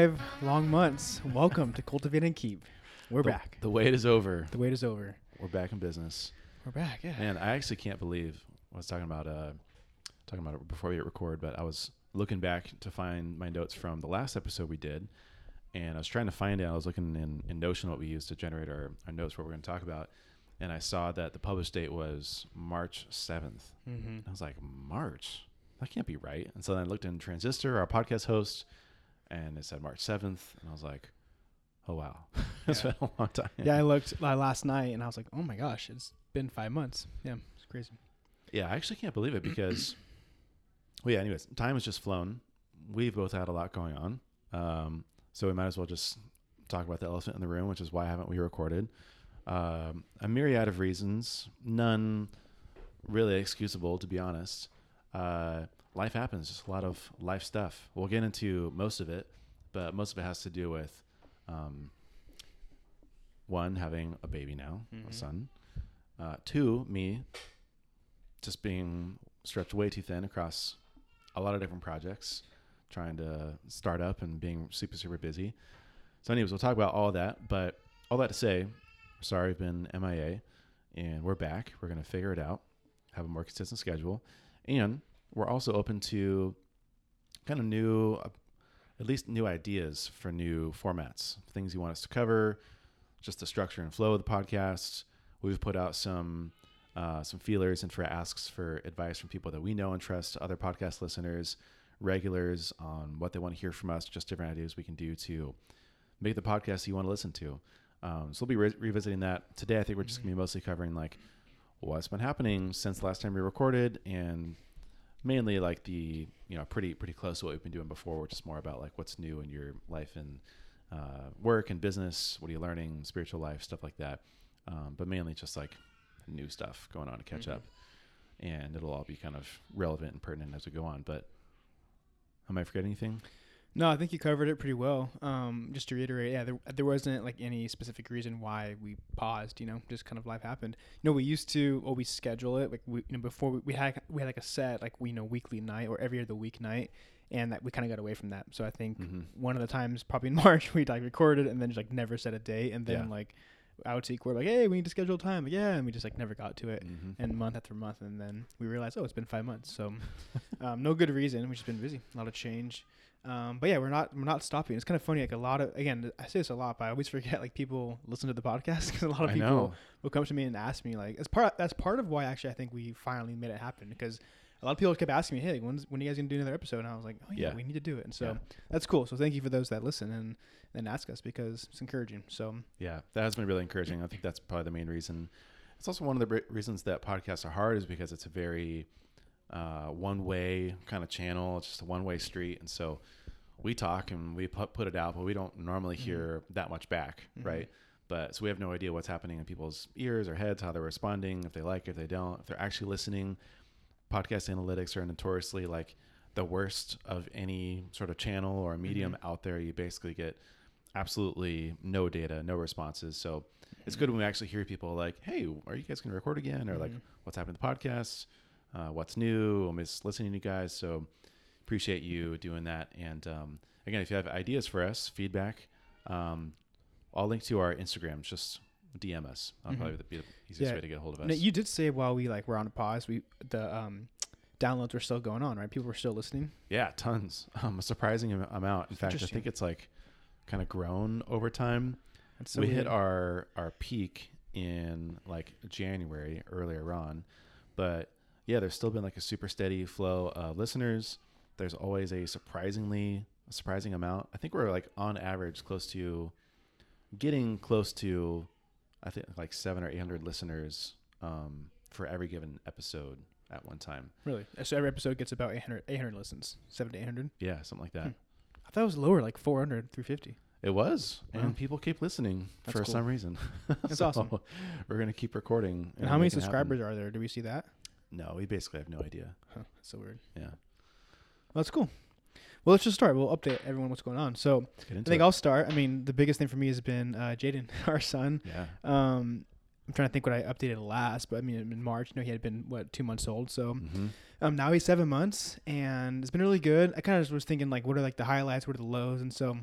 Five long months, welcome to Cultivate and Keep. We're the, back. The wait is over. The wait is over. We're back in business. We're back. Yeah. Man, I actually can't believe I was talking about uh talking about it before we hit record, but I was looking back to find my notes from the last episode we did, and I was trying to find it. I was looking in, in Notion what we used to generate our, our notes for what we're going to talk about, and I saw that the published date was March seventh. Mm-hmm. I was like, March? That can't be right. And so then I looked in Transistor, our podcast host, and it said March 7th. And I was like, oh, wow. it's Yeah. been a long time. Yeah, I looked uh, last night and I was like, oh my gosh, it's been five months. Yeah, it's crazy. Yeah, I actually can't believe it because, well, yeah, anyways, time has just flown. We've both had a lot going on. Um, so we might as well just talk about the elephant in the room, which is why haven't we recorded? Um, a myriad of reasons, none really excusable, to be honest. Uh, life happens, just a lot of life stuff. We'll get into most of it, but most of it has to do with um, one, having a baby now, a Mhm. son. Uh, two, me just being stretched way too thin across a lot of different projects, trying to start up and being super, super busy. So, anyways, we'll talk about all that. But all that to say, sorry, we've been MIA and we're back. We're going to figure it out, have a more consistent schedule. And we're also open to kind of new, uh, at least new ideas for new formats, things you want us to cover, just the structure and flow of the podcast. We've put out some uh, some feelers and for asks for advice from people that we know and trust, other podcast listeners, regulars on what they want to hear from us, just different ideas we can do to make the podcast you want to listen to. Um, so we'll be re- revisiting that today. I think we're just going to be mostly covering like what's been happening since the last time we recorded and mainly like the you know pretty pretty close to what we've been doing before which is more about like what's new in your life and uh, work and business. What are you learning? Spiritual life stuff like that. Um, but mainly just like new stuff going on to catch Mhm. up. And it'll all be kind of relevant and pertinent as we go on. But am i forgetting anything No, I think you covered it pretty well. Um, just to reiterate, yeah, there, there wasn't like any specific reason why we paused. You know, just kind of life happened. You know, we used to always schedule it like we, you know, before we, we had we had like a set like we you know weekly night or every other week night, and that we kind of got away from that. So I think Mhm. one of the times probably in March we like recorded and then just like never set a date, and then Yeah. like outspeak we're like, hey, we need to schedule time. Like, yeah, and we just like never got to it. Mhm. And month after month, and then we realized, oh, it's been five months. So, um, no good reason. We've just been busy, a lot of change. Um, but yeah, we're not we're not stopping. It's kind of funny. Like a lot of again, I say this a lot, but I always forget like people listen to the podcast because a lot of I people know. will come to me and ask me like, as part that's part of why actually I think we finally made it happen because a lot of people kept asking me, hey, when's when are you guys gonna do another episode? And I was like, oh yeah, Yeah. we need to do it. And so Yeah. that's cool. So thank you for those that listen and and ask us because it's encouraging. So Yeah, that has been really encouraging. I think that's probably the main reason. It's also one of the reasons that podcasts are hard is because it's a very uh, one way kind of channel. It's just a one way street. And so we talk and we put, put it out, but we don't normally Mhm. hear that much back, Mhm. right? But so we have no idea what's happening in people's ears or heads, how they're responding, if they like, if they don't, if they're actually listening. Podcast analytics are notoriously like the worst of any sort of channel or medium out there. You basically get absolutely no data, no responses. So it's good when we actually hear people like, "Hey, are you guys going to record again?" Or like, Mhm. "What's happening to the podcast? Uh, what's new? I miss listening to you guys." So appreciate you doing that. And um, again, if you have ideas for us, feedback, um, I'll link to our Instagram. Just DM us. That'll Mhm. probably be the easiest Yeah. way to get a hold of us. No, you did say while we like were on a pause, we the um, downloads were still going on, right? People were still listening. Yeah, tons. Um, a surprising amount. In fact, I think it's like kind of grown over time. So we weird. hit our our peak in like January earlier on, but yeah, there's still been like a super steady flow of listeners. There's always a surprisingly a surprising amount. I think we're like on average close to getting close to I think like seven or eight hundred listeners um, for every given episode at one time. really. So every episode gets about 800, 800 listens, seven to eight hundred. Yeah, something like that. Hmm. I thought it was lower, like 400, 350. It was, Wow. and people keep listening That's for cool. some reason. That's So, awesome. We're gonna keep recording. And how many subscribers are there? Do we see that? No, we basically have no idea. Huh, so weird. Yeah, Well, that's cool. Well, let's just start. We'll update everyone what's going on. So I think it. I'll start. I mean, the biggest thing for me has been uh, Jaden, our son. yeah, Um, I'm trying to think what I updated last, but I mean in March, you know, he had been what two months old, so hmm um, now he's seven months, and it's been really good. I kind of was thinking like, what are like the highlights, what are the lows, and so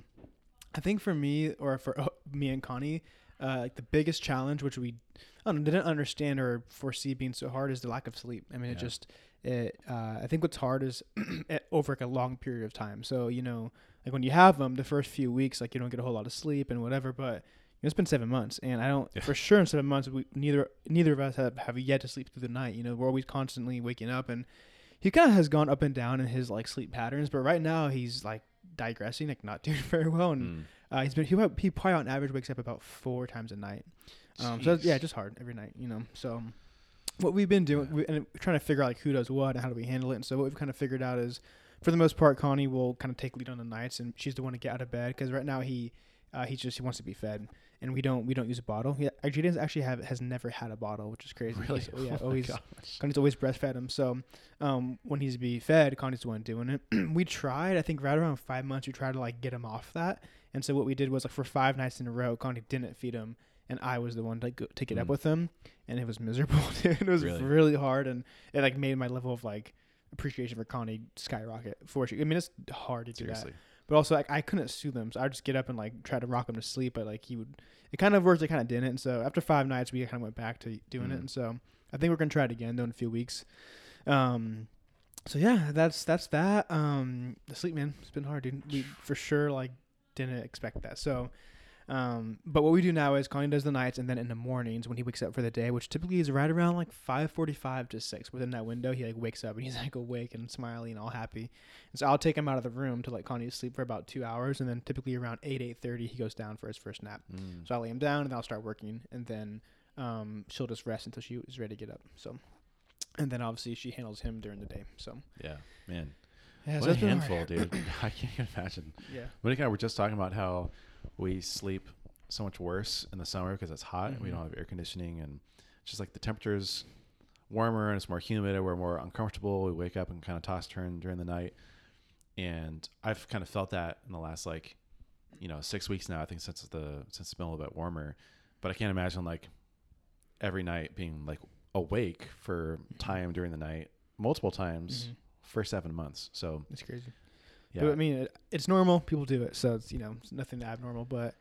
I think for me or for uh, me and Connie, uh, like the biggest challenge, which we I know, didn't understand or foresee being so hard, is the lack of sleep. I mean, it just it. Uh, I think what's hard is over like a long period of time. So you know, like when you have them, the first few weeks, like you don't get a whole lot of sleep and whatever, but. You know, it's been seven months, and I don't Yeah. for sure in seven months we neither neither of us have, have yet to sleep through the night. You know, we're always constantly waking up, and he kind of has gone up and down in his like sleep patterns. But right now he's like digressing, like not doing very well, and Mm. Uh, he's been he, he probably on average wakes up about four times a night. Um, so yeah, just hard every night, you know. So what we've been doing, we, and we're trying to figure out like who does what and how do we handle it. And so what we've kind of figured out is, for the most part, Connie will kind of take lead on the nights, and she's the one to get out of bed because right now he uh, he just he wants to be fed, and we don't we don't use a bottle. He doesn't actually have has never had a bottle, which is crazy. Really? He's- yeah, Oh my always gosh. Connie's always breastfed him. So um, when he's be fed, Connie's the one doing it. we tried, I think, right around five months, we tried to like get him off that. And so what we did was like for five nights in a row, Connie didn't feed him, and I was the one to go, to get up Mm. with him, and it was miserable. dude. it was Really? really? hard, and it like made my level of like appreciation for Connie skyrocket. For sure, I mean it's hard to do that but also like I couldn't soothe him, so I would just get up and like try to rock him to sleep. But like he would, it kind of worked, it kind of didn't. And so after five nights, we kind of went back to doing it. Mm. And so I think we're gonna try it again though in a few weeks. Um, so yeah, that's that's that. Um, the sleep man, it's been hard, dude. We for sure like didn't expect that. So. Um, but what we do now is Colin does the nights, and then in the mornings when he wakes up for the day, which typically is right around like five forty-five to six, within that window, he like wakes up and he's like awake and smiling and all happy. And so I'll take him out of the room to let Connie sleep for about two hours, and then typically around eight eight thirty he goes down for his first nap. Mm. So I'll lay him down and I'll start working, and then um, she'll just rest until she is ready to get up. So, and then obviously she handles him during the day. So Yeah, man. Yeah, what a it's hard. handful, dude. I can't imagine. Yeah, Monica and I were just talking about how we sleep so much worse in the summer because it's hot and we Mhm. don't have air conditioning and it's just like the temperature's warmer and it's more humid and we're more uncomfortable. We wake up and kind of toss turn during the night. And I've kind of felt that in the last like, you know, six weeks now. I think since the since it's been a little bit warmer, but I can't imagine like every night being like awake for time during the night multiple times Mhm. For seven months. So it's crazy. yeah, But I mean, it, it's normal. People do it, so it's you know it's nothing abnormal. But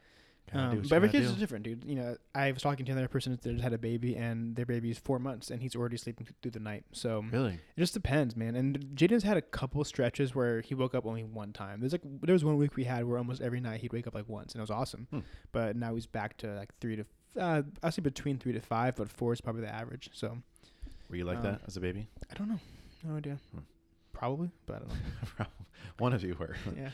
Um, but every gotta kid's different, dude. You know, I was talking to another person that just had a baby, and their baby is four months, and he's already sleeping through the night. So Really? it just depends, man. And Jaden's had a couple stretches where he woke up only one time. There's like there was one week we had where almost every night he'd wake up like once, and it was awesome. Hmm. But now he's back to like three to uh, I say between three to five, but four is probably the average. So Were you like Um, that as a baby? I don't know, no idea. Hmm. Probably, but I don't know. One of you were. yeah.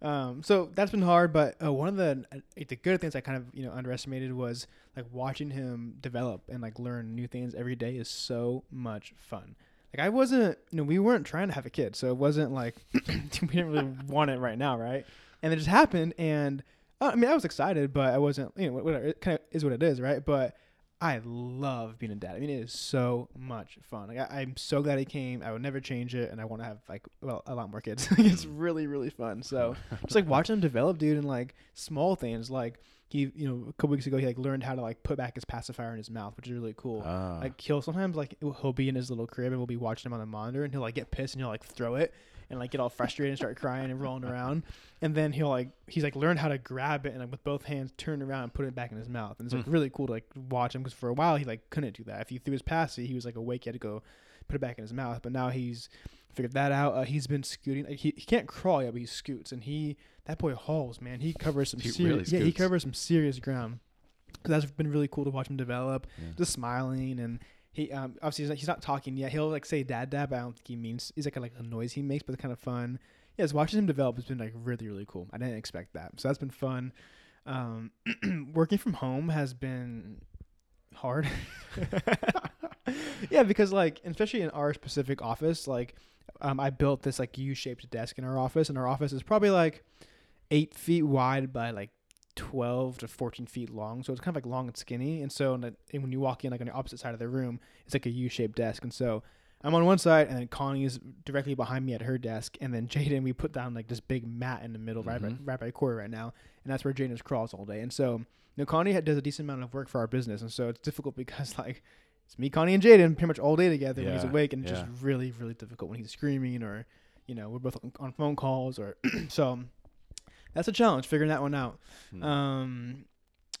Um, so that's been hard, but uh, one of the uh, the good things I kind of you know underestimated was like watching him develop and like learn new things every day is so much fun. Like I wasn't, you know, we weren't trying to have a kid, so it wasn't like we didn't really want it right now, right? And it just happened, and uh, I mean I was excited, but I wasn't, you know, whatever. It kind of is what it is, right? But I love being a dad. I mean, it is so much fun. Like I, I'm so glad he came. I would never change it, and I want to have like well a lot more kids. it's really really fun. So just like watching him develop, dude, and like small things like he, you know, a couple weeks ago he like learned how to like put back his pacifier in his mouth, which is really cool. Ah, Like he'll sometimes like he'll- he'll be in his little crib and we'll be watching him on the monitor and he'll like get pissed and he'll like throw it and like get all frustrated and start crying and rolling around. And then he'll like he's like learned how to grab it and like with both hands turn around and put it back in his mouth. And it's like Hmm. really cool to like watch him because for a while he like couldn't do that. If he threw his passy he was like awake he had to go put it back in his mouth. But now he's figured that out. Uh, he's been scooting like, he, he can't crawl yet but he scoots. And he that boy hauls man. He covers some He serious really yeah he covers some serious ground. So that's been really cool to watch him develop. Yeah. just smiling and he um obviously he's not, he's not talking yet. He'll like say dad dad, but I don't think he means he's like a, like a noise he makes, but it's kind of fun. Yeah, just watching him develop has been like really really cool. I didn't expect that, so that's been fun. Um, working from home has been hard. yeah, because like especially in our specific office, like um, I built this like U-shaped desk in our office, and our office is probably like eight feet wide by like 12 to 14 feet long. So it's kind of like long and skinny. And so and when you walk in, like on the opposite side of the room, it's like a U shaped desk. And so I'm on one side, and then Connie is directly behind me at her desk, and then Jaden, we put down like this big mat in the middle, right, by, right by Corey right now, and that's where Jaden crawls all day. And so, you know, Connie does a decent amount of work for our business, and so it's difficult because like it's me, Connie, and Jaden pretty much all day together when he's awake, and it's yeah. just really, really difficult when he's screaming or, you know, we're both on phone calls or so. That's a challenge figuring that one out. Hmm. Um,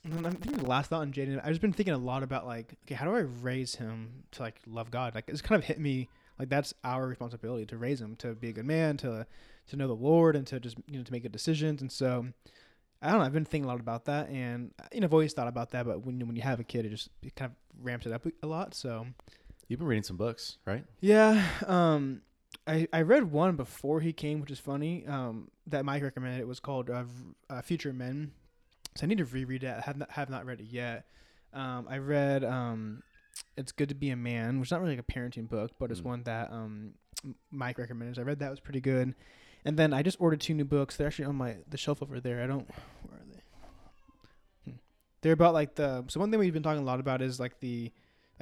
I'm thinking the last thought on Jaden. I've just been thinking a lot about like, okay, how do I raise him to like love God? Like it's kind of hit me like that's our responsibility to raise him to be a good man, to to know the Lord, and to just you know to make good decisions. And so I don't know. I've been thinking a lot about that, and you know I've always thought about that. But when when you have a kid, it just it kind of ramps it up a lot. So You've been reading some books, right? yeah, um, I I read one before he came, which is funny. Um, that Mike recommended. It was called uh, uh, Future Men. So I need to reread it. I have not have not read it yet. Um, I read um, It's Good to Be a Man, which is not really like a parenting book, but it's Mm. one that um Mike recommended. So I read that was pretty good. And then I just ordered two new books. They're actually on my the shelf over there. I don't where are they? Hmm. They're about like the so one thing we've been talking a lot about is like the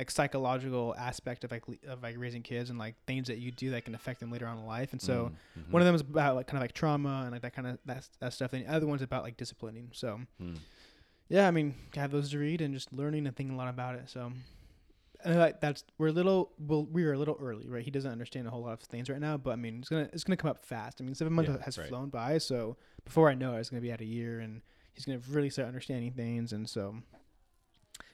like psychological aspect of like le- of like raising kids and like things that you do that can affect them later on in life. And so Mm, mhm. one of them is about like kind of like trauma and like that kind of that that stuff. And the other one's about like disciplining. So Hmm. yeah, I mean, I have those to read and just learning and thinking a lot about it. So and like that's we're a little well we are a little early, right? He doesn't understand a whole lot of things right now, but I mean, it's gonna it's gonna come up fast. I mean, seven months Yeah, has right. flown by, so before I know it, it's gonna be at a year, and he's gonna really start understanding things. And so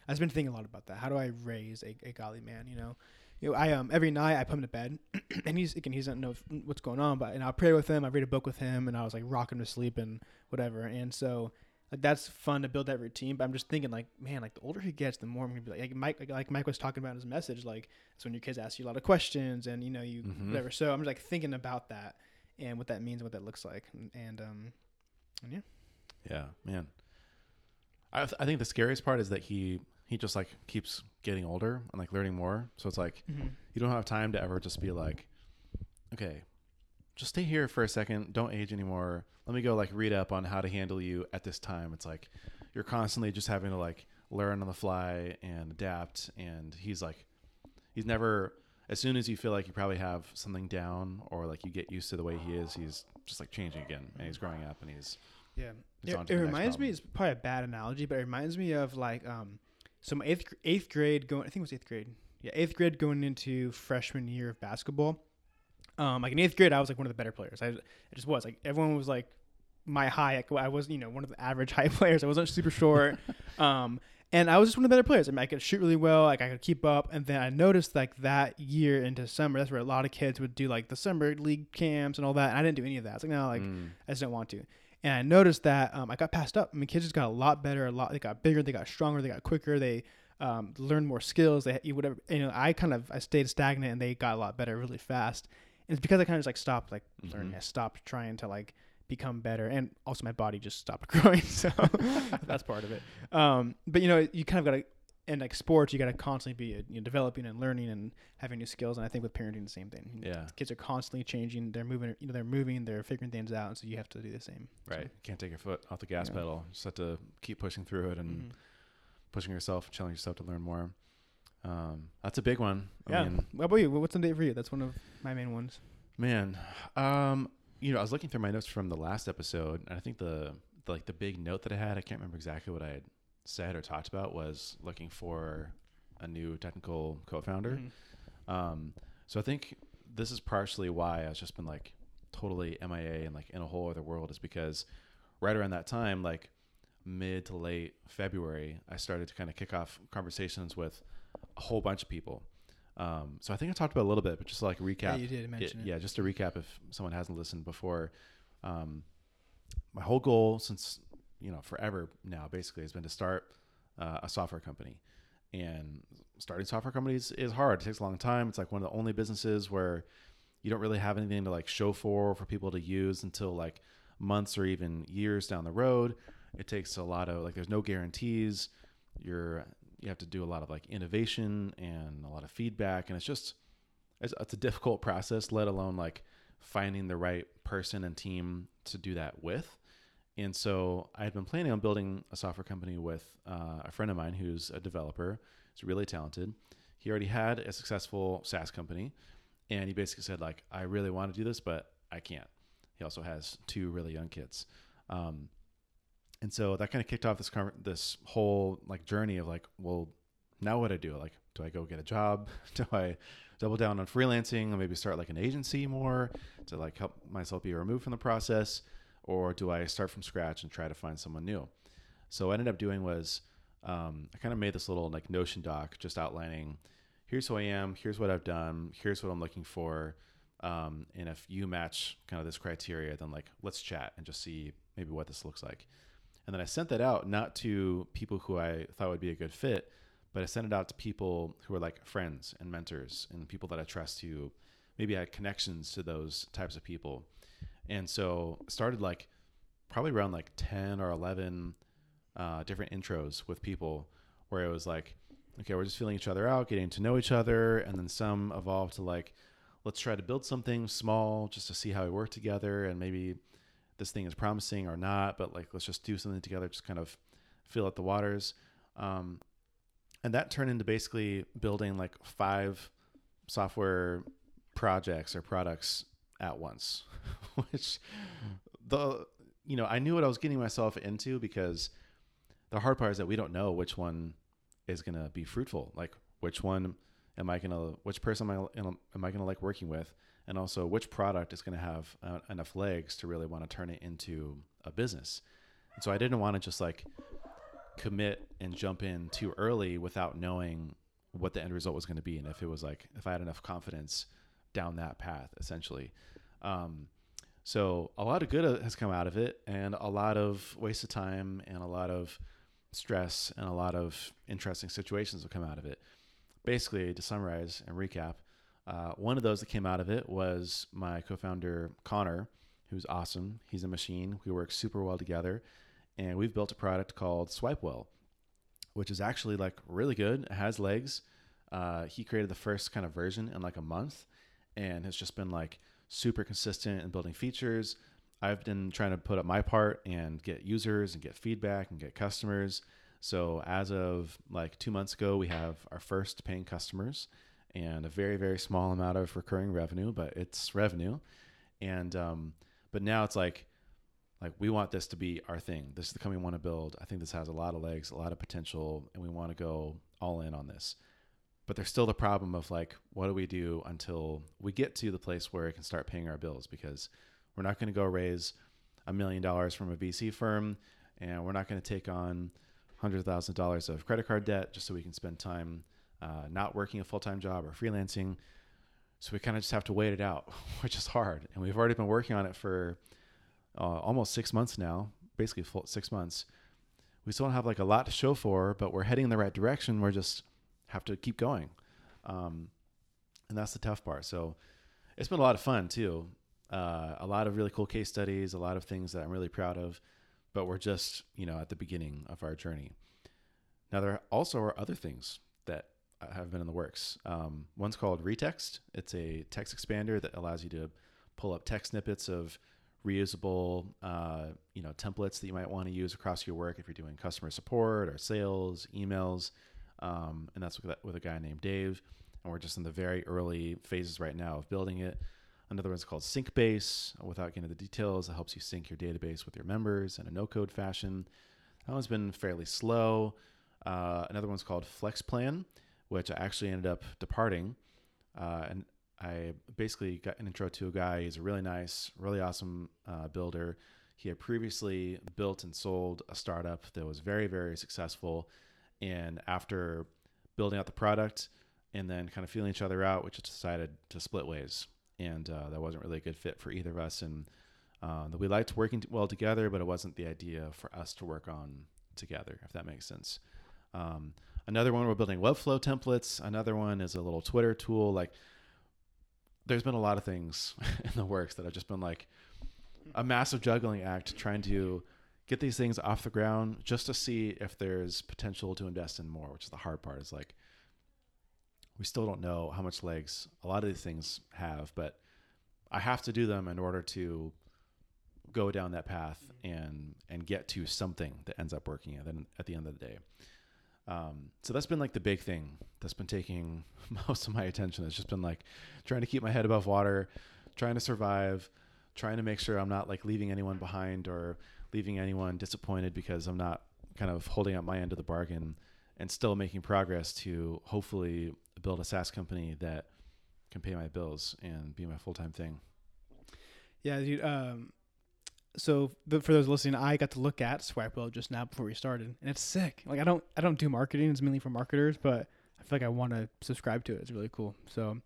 I've been thinking a lot about that. How do I raise a, a godly man? You know. You know, I um every night I put him to bed, and he's again he doesn't know what's going on, but and I'll pray with him. I read a book with him, and I was like rock him to sleep and whatever. And so like that's fun to build that routine. But I'm just thinking like, man, like the older he gets, the more I'm gonna be like, like Mike, like, like Mike was talking about in his message, like it's when your kids ask you a lot of questions and you know you Mhm. whatever. So I'm just like thinking about that and what that means, and what that looks like, and, and um, and yeah, Yeah, man. I th- I think the scariest part is that he he just like keeps getting older and like learning more. So it's like you don't have time to ever just be like, okay, just stay here for a second. Don't age anymore. Let me go like read up on how to handle you at this time. It's like you're constantly just having to like learn on the fly and adapt. And he's like, he's never. As soon as you feel like you probably have something down or like you get used to the way he is, he's just like changing again and he's growing up and he's Yeah, it, it reminds me. It's probably a bad analogy, but it reminds me of like um, some eighth eighth grade going. I think it was eighth grade. Yeah, eighth grade going into freshman year of basketball. Um, like in eighth grade, I was like one of the better players. I, I just was like everyone was like my high. I was you know one of the average high players. I wasn't super short. um, and I was just one of the better players. I mean, I could shoot really well. Like I could keep up. And then I noticed like that year into summer, that's where a lot of kids would do like the summer league camps and all that. And I didn't do any of that. It's like no, like Mm. I just didn't want to. And I noticed that um, I got passed up. I mean, kids just got a lot better, a lot. They got bigger, they got stronger, they got quicker, they um, learned more skills. They you whatever. You know, I kind of I stayed stagnant, and they got a lot better really fast. And it's because I kind of just like stopped like learning. Mhm. I stopped trying to like become better, and also my body just stopped growing. So that's part of it. Um, but you know, you kind of got to. In like sports, you got to constantly be uh, you know, developing and learning and having new skills. And I think with parenting, the same thing. Yeah. kids are constantly changing. They're moving. You know, they're moving. They're figuring things out. And so you have to do the same. So, Right. Can't take your foot off the gas Yeah. pedal. Just have to keep pushing through it and mhm. pushing yourself, challenging yourself to learn more. Um, that's a big one. I Yeah. mean, what about you? What's on date for you? That's one of my main ones. man, um, you know, I was looking through my notes from the last episode, and I think the, the like the big note that I had, I can't remember exactly what I had said or talked about, was looking for a new technical co-founder. Mhm. Um, so I think this is partially why I've just been like totally MIA and like in a whole other world is because right around that time, like mid to late February, I started to kind of kick off conversations with a whole bunch of people. Um, so I think I talked about a little bit, but just to like recap. Yeah, you did it- it. yeah, just to recap if someone hasn't listened before. Um, my whole goal since, you know, forever now basically has been to start uh, a software company and starting software companies is hard. It takes a long time. It's like one of the only businesses where you don't really have anything to like show for for people to use until like months or even years down the road. It takes a lot of like there's no guarantees. You're you have to do a lot of like innovation and a lot of feedback and it's just it's, it's a difficult process let alone like finding the right person and team to do that with. And so I had been planning on building a software company with uh, a friend of mine who's a developer. He's really talented. He already had a successful SaaS company, and he basically said like, I really want to do this, but I can't. He also has two really young kids, um, and so that kind of kicked off this con- this whole like journey of like, well, now what do I do? Like, do I go get a job? do I double down on freelancing and maybe start like an agency more to like help myself be removed from the process, or do I start from scratch and try to find someone new? So what I ended up doing was um, I kind of made this little like Notion doc just outlining here's who I am, here's what I've done, here's what I'm looking for. Um, and if you match kind of this criteria, then like let's chat and just see maybe what this looks like. And then I sent that out not to people who I thought would be a good fit, but I sent it out to people who are like friends and mentors and people that I trust who maybe had connections to those types of people. And so started like probably around like 10 or 11 uh, different intros with people where it was like, okay, we're just feeling each other out, getting to know each other. And then some evolved to like, let's try to build something small just to see how we work together. And maybe this thing is promising or not, but like, let's just do something together, just kind of feel out the waters. Um, and that turned into basically building like five software projects or products at once, which the, you know, I knew what I was getting myself into because the hard part is that we don't know which one is going to be fruitful. Like which one am I going to, which person am I, am I going to like working with? And also which product is going to have uh, enough legs to really want to turn it into a business. And so I didn't want to just like commit and jump in too early without knowing what the end result was going to be. And if it was like, if I had enough confidence down that path, essentially. Um, so a lot of good has come out of it and a lot of waste of time and a lot of stress and a lot of interesting situations have come out of it. Basically, to summarize and recap, uh, one of those that came out of it was my co-founder Connor, who's awesome. He's a machine. We work super well together, and we've built a product called SwipeWell, which is actually like really good. It has legs. Uh, he created the first kind of version in like a month, and has just been like super consistent in building features, I've been trying to put up my part and get users and get feedback and get customers. So as of like two months ago, we have our first paying customers and a very very small amount of recurring revenue, but it's revenue. And um, but now it's like like we want this to be our thing. This is the company we want to build. I think this has a lot of legs, a lot of potential, and we want to go all in on this. But there's still the problem of like, what do we do until we get to the place where it can start paying our bills? Because we're not going to go raise a million dollars from a VC firm, and we're not going to take on hundred thousand dollars of credit card debt just so we can spend time uh, not working a full time job or freelancing. So we kind of just have to wait it out, which is hard. And we've already been working on it for uh, almost six months now, basically full six months. We still don't have like a lot to show for, but we're heading in the right direction. We're just have to keep going, um, and that's the tough part. So it's been a lot of fun too uh, a lot of really cool case studies, a lot of things that I'm really proud of, but we're just, you know, at the beginning of our journey. Now, there also are other things that have been in the works. Um, one's called Retext. It's a text expander that allows you to pull up text snippets of reusable, uh, you know, templates that you might want to use across your work if you're doing customer support or sales, emails. Um, and that's with, with a guy named Dave. And we're just in the very early phases right now of building it. Another one's called Syncbase. Without getting into the details, it helps you sync your database with your members in a no-code fashion. That one's been fairly slow. Uh, another one's called FlexPlan, which I actually ended up departing. Uh, and I basically got an intro to a guy. He's a really nice, really awesome uh, builder. He had previously built and sold a startup that was very, very successful. And after building out the product and then kind of feeling each other out, we just decided to split ways and uh, that wasn't really a good fit for either of us. And uh, we liked working well together, but it wasn't the idea for us to work on together, if that makes sense. Um, another one, we're building Webflow templates. Another one is a little Twitter tool. Like, there's been a lot of things in the works that have just been like a massive juggling act trying to get these things off the ground just to see if there's potential to invest in more, which is the hard part. Is like we still don't know how much legs a lot of these things have, but I have to do them in order to go down that path and and get to something that ends up working at, at the end of the day. Um, so that's been like the big thing that's been taking most of my attention. It's just been like trying to keep my head above water, trying to survive, trying to make sure I'm not like leaving anyone behind or leaving anyone disappointed because I'm not kind of holding up my end of the bargain and still making progress to hopefully build a SaaS company that can pay my bills and be my full time thing. Yeah, dude. Um, so the, for those listening, I got to look at SwipeWell just now before we started, and it's sick. Like I don't, I don't do marketing; it's mainly for marketers, but I feel like I want to subscribe to it. It's really cool. So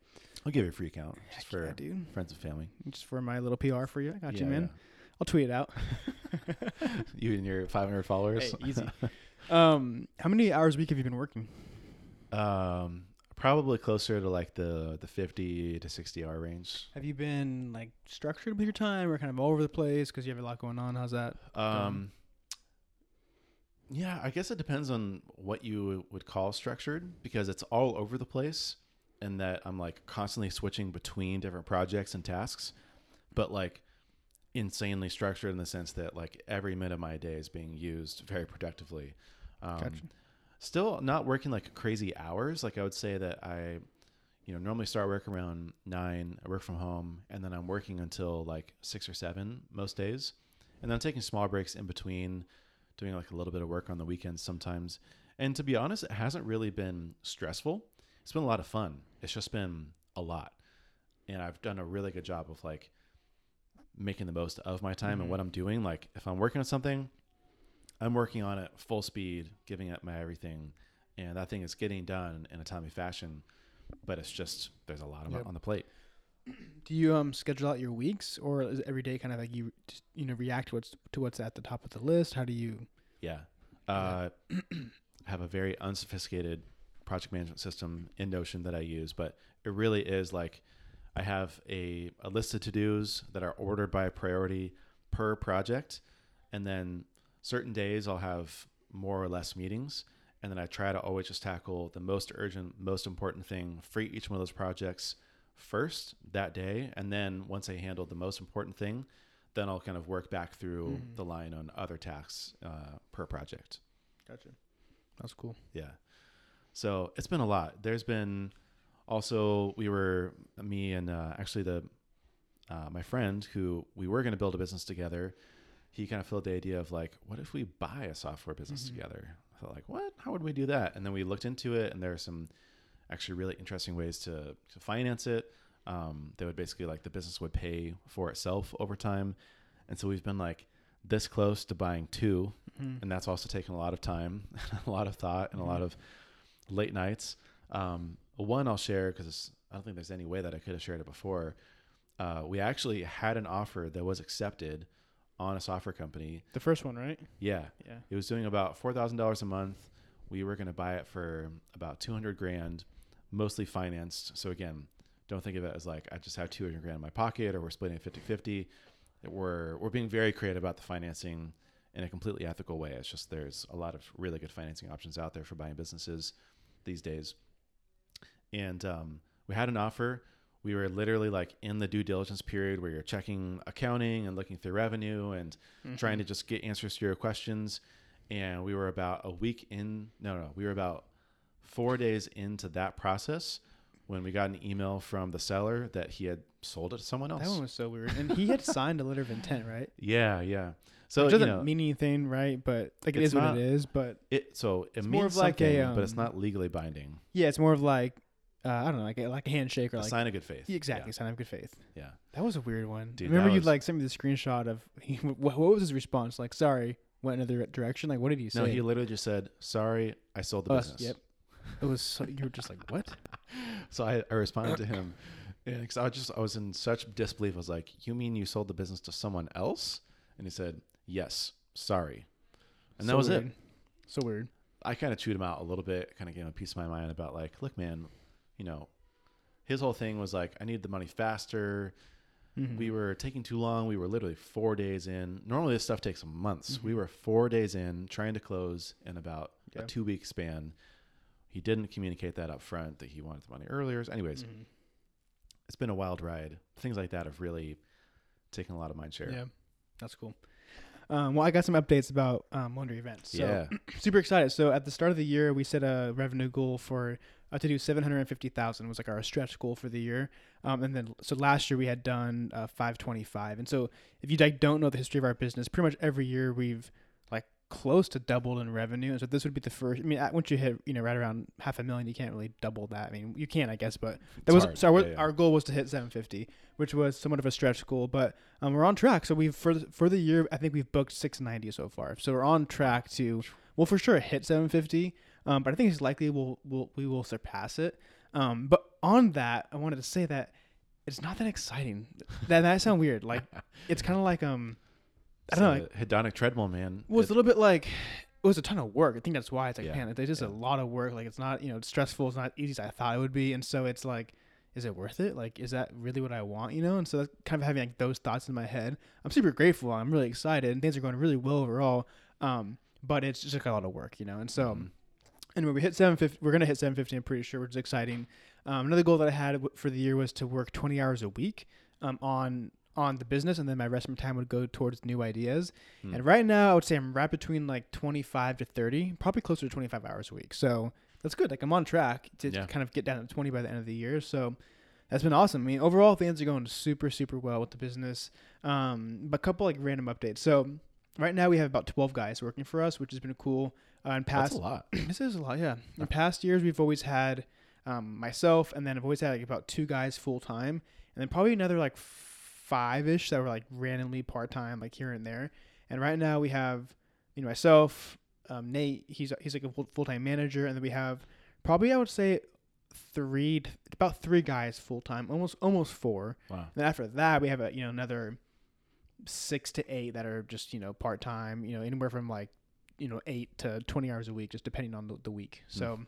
I'll give you a free account just for yeah, dude, friends and family. just for my little PR for you. I got you, Yeah, man. I'll tweet it out. You and your 500 followers. Hey, easy. um, how many hours a week have you been working? Um, probably closer to like the the 50 to 60 hour range. Have you been like structured with your time, or kind of all over the place because you have a lot going on? How's that? Um, yeah, I guess it depends on what you would call structured because it's all over the place, and that I'm like constantly switching between different projects and tasks, but like insanely structured in the sense that like every minute of my day is being used very productively. Um, Gotcha. Still not working like crazy hours. Like I would say that I, you know, normally start work around nine. I work from home, and then I'm working until like six or seven most days, and then I'm taking small breaks in between, doing like a little bit of work on the weekends sometimes. And to be honest, it hasn't really been stressful. It's been a lot of fun. It's just been a lot, and I've done a really good job of like making the most of my time Mhm. and what I'm doing. Like if I'm working on something, I'm working on it full speed, giving it my everything, and that thing is getting done in a timely fashion. But it's just there's a lot of Yep. on the plate. Do you um schedule out your weeks, or is every day kind of like you just you know react to what's to what's at the top of the list? How do you? Yeah. Uh, have a very unsophisticated project management system in Notion that I use, but it really is like I have a, a list of to dos that are ordered by priority per project. And then certain days I'll have more or less meetings. And then I try to always just tackle the most urgent, most important thing for each one of those projects first that day. And then once I handle the most important thing, then I'll kind of work back through Mhm. the line on other tasks uh, per project. Gotcha. That's cool. Yeah. So it's been a lot. There's been also we were me and uh, actually the uh, my friend who we were going to build a business together. He kind of filled the idea of like, what if we buy a software business Mhm. together? I thought like, what? How would we do that? And then we looked into it, and there are some actually really interesting ways to to finance it. Um, they would basically like the business would pay for itself over time, and so we've been like this close to buying two Mhm. and that's also taken a lot of time, a lot of thought, and a lot Mhm. of late nights. Um, one I'll share because I don't think there's any way that I could have shared it before. Uh, we actually had an offer that was accepted on a software company. The first one, right? Yeah, Yeah. it was doing about four thousand dollars a month. We were going to buy it for about two hundred grand, mostly financed. So again, don't think of it as like I just have two hundred grand in my pocket or we're splitting it 50-50. We're we're being very creative about the financing in a completely ethical way. It's just there's a lot of really good financing options out there for buying businesses these days. And um, we had an offer. We were literally like in the due diligence period where you're checking accounting and looking through revenue and trying to just get answers to your questions. And we were about a week in, no, no, we were about four days into that process when we got an email from the seller that he had sold it to someone else. That one was so weird, and he had signed a letter of intent, right? yeah, yeah. So it you doesn't know, mean anything, right? But like It's is what it is. But it so it it's means more of like a, something, but it's um, not legally binding. yeah, it's more of like uh, I don't know, like a, like a handshake or A like sign of good faith. Yeah, exactly sign of good faith. Yeah. yeah. That was a weird one. Dude, remember you was- like sent me the screenshot of he, what, what was his response? Like, sorry, went another direction. Like, what did he say? No, he literally just said, "Sorry, I sold the Us, business." Yep. It was so, you were just like, what? So I, I responded to him, because I was just I was in such disbelief. I was like, "You mean you sold the business to someone else?" And he said, "Yes, sorry." And that So was it. So weird. I kind of chewed him out a little bit, kind of gave him a piece of my mind about like, look, man, you know, his whole thing was like, I need the money faster. Mhm. We were taking too long. We were literally four days in. Normally, this stuff takes months. Mhm. We were four days in, trying to close in about Yeah. a two week span. He didn't communicate that up front that he wanted the money earlier. So anyways, Mhm. it's been a wild ride. Things like that have really taken a lot of mind share. Yeah, that's cool. Um, well, I got some updates about um, Wonder Events. So yeah. super excited. So at the start of the year, we set a revenue goal for uh, to do seven hundred fifty thousand was like our stretch goal for the year. Um, and then so last year we had done uh, five twenty five. And so if you like don't know the history of our business, pretty much every year we've like close to doubled in revenue. And so this would be the first. I mean, once you hit you know right around half a million, you can't really double that. I mean, you can I guess, but that It's was hard. so our, Yeah, yeah. our goal was to hit 750, which was somewhat of a stretch goal, but um, we're on track. So we've for for the year, I think we've booked 690 so far. So we're on track to well for sure hit 750. Um, but I think it's likely we'll, we'll we will surpass it. Um, but on that, I wanted to say that it's not that exciting. that that sound weird. Like it's kind of like um, I don't know. A hedonic treadmill, man. Well, it's a little bit like it was a ton of work. I think that's why it's like, Yeah. man, it's just a lot of work. Like it's not, you know, it's stressful. It's not easy as I thought it would be. And so it's like, is it worth it? Like, is that really what I want? You know? And so that's kind of having like those thoughts in my head. I'm super grateful. I'm really excited and things are going really well overall. Um, but it's just like a lot of work, you know? And so, Mhm. Anyway, we hit 750. We're going to hit 750, I'm pretty sure, which is exciting. Um, another goal that I had w- for the year was to work 20 hours a week um, on on the business, and then my rest of my time would go towards new ideas. Hmm. And right now, I would say I'm right between like 25 to 30, probably closer to 25 hours a week. So that's good. Like I'm on track to Yeah. kind of get down to 20 by the end of the year. So that's been awesome. I mean, overall, things are going super, super well with the business. Um, but a couple like random updates. So right now, we have about 12 guys working for us, which has been cool. Uh, in That's past, a lot. this is a lot, yeah. In past years, we've always had um, myself, and then I've always had like about two guys full time, and then probably another like five ish that were like randomly part time, like here and there. And right now we have, you know, myself, um, Nate. He's he's like a full time manager, and then we have probably I would say three, about three guys full time, almost almost four. Wow. And then after that, we have a you know another six to eight that are just you know part time. You know anywhere from like you know eight to twenty hours a week, just depending on the, the week. So.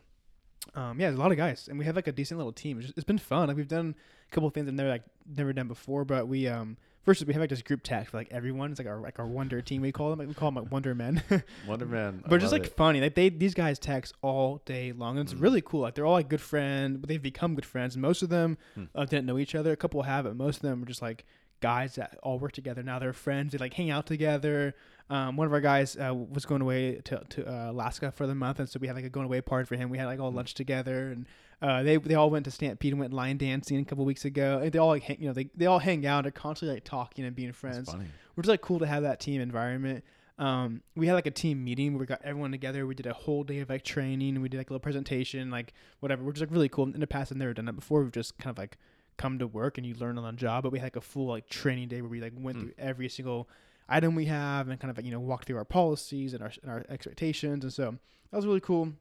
Um, yeah, there's a lot of guys, and we have like a decent little team. It's, just, it's been fun. Like we've done a couple of things I've never like never done before, but we um first we have like this group text for like everyone. It's like our like our Wonder team. We call them like we call them like Wonder Men. Wonder Man. I but just like it. funny. Like they these guys text all day long. And it's Mm. really cool. Like they're all like good friends, but they've become good friends. Most of them Hmm. uh, didn't know each other. A couple have, but most of them are just like guys that all work together. Now they're friends. They like hang out together. Um, one of our guys uh, was going away to, to uh, Alaska for the month, and so we had like a going away party for him. We had like all Hmm. lunch together, and uh, they they all went to Stampede and went line dancing a couple weeks ago. And they all like hang, you know they they all hang out. They're constantly like talking and being friends which is like cool to have that team environment. Um, we had like a team meeting where we got everyone together. We did a whole day of like training. We did like a little presentation, like whatever. We're just like really cool. In the past, I've never done that before. We've just kind of like come to work and you learn on the job. But we had like a full like training day where we like went Mm. through every single item we have and kind of like, you know walked through our policies and our and our expectations. And so that was really cool.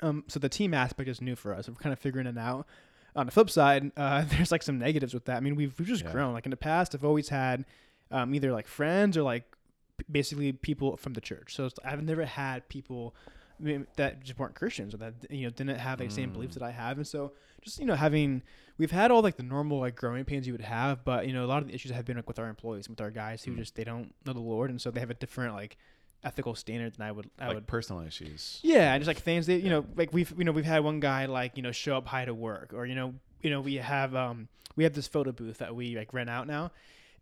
Um, so the team aspect is new for us. We're kind of figuring it out. On the flip side, uh, there's like some negatives with that. I mean, we've we've just Yeah. grown. Like in the past, I've always had um, either like friends or like p- basically people from the church. So it's, I've never had people that just weren't Christians or that you know didn't have the same beliefs Mm. that I have. And so just you know having we've had all like the normal like growing pains you would have, but you know a lot of the issues have been like with our employees, with our guys who Mm. just they don't know the Lord, and so they have a different like ethical standard than I would I like would personal issues. yeah, and just like things that you know, like we've you know we've had one guy like you know show up high to work, or you know you know we have um we have this photo booth that we like rent out now,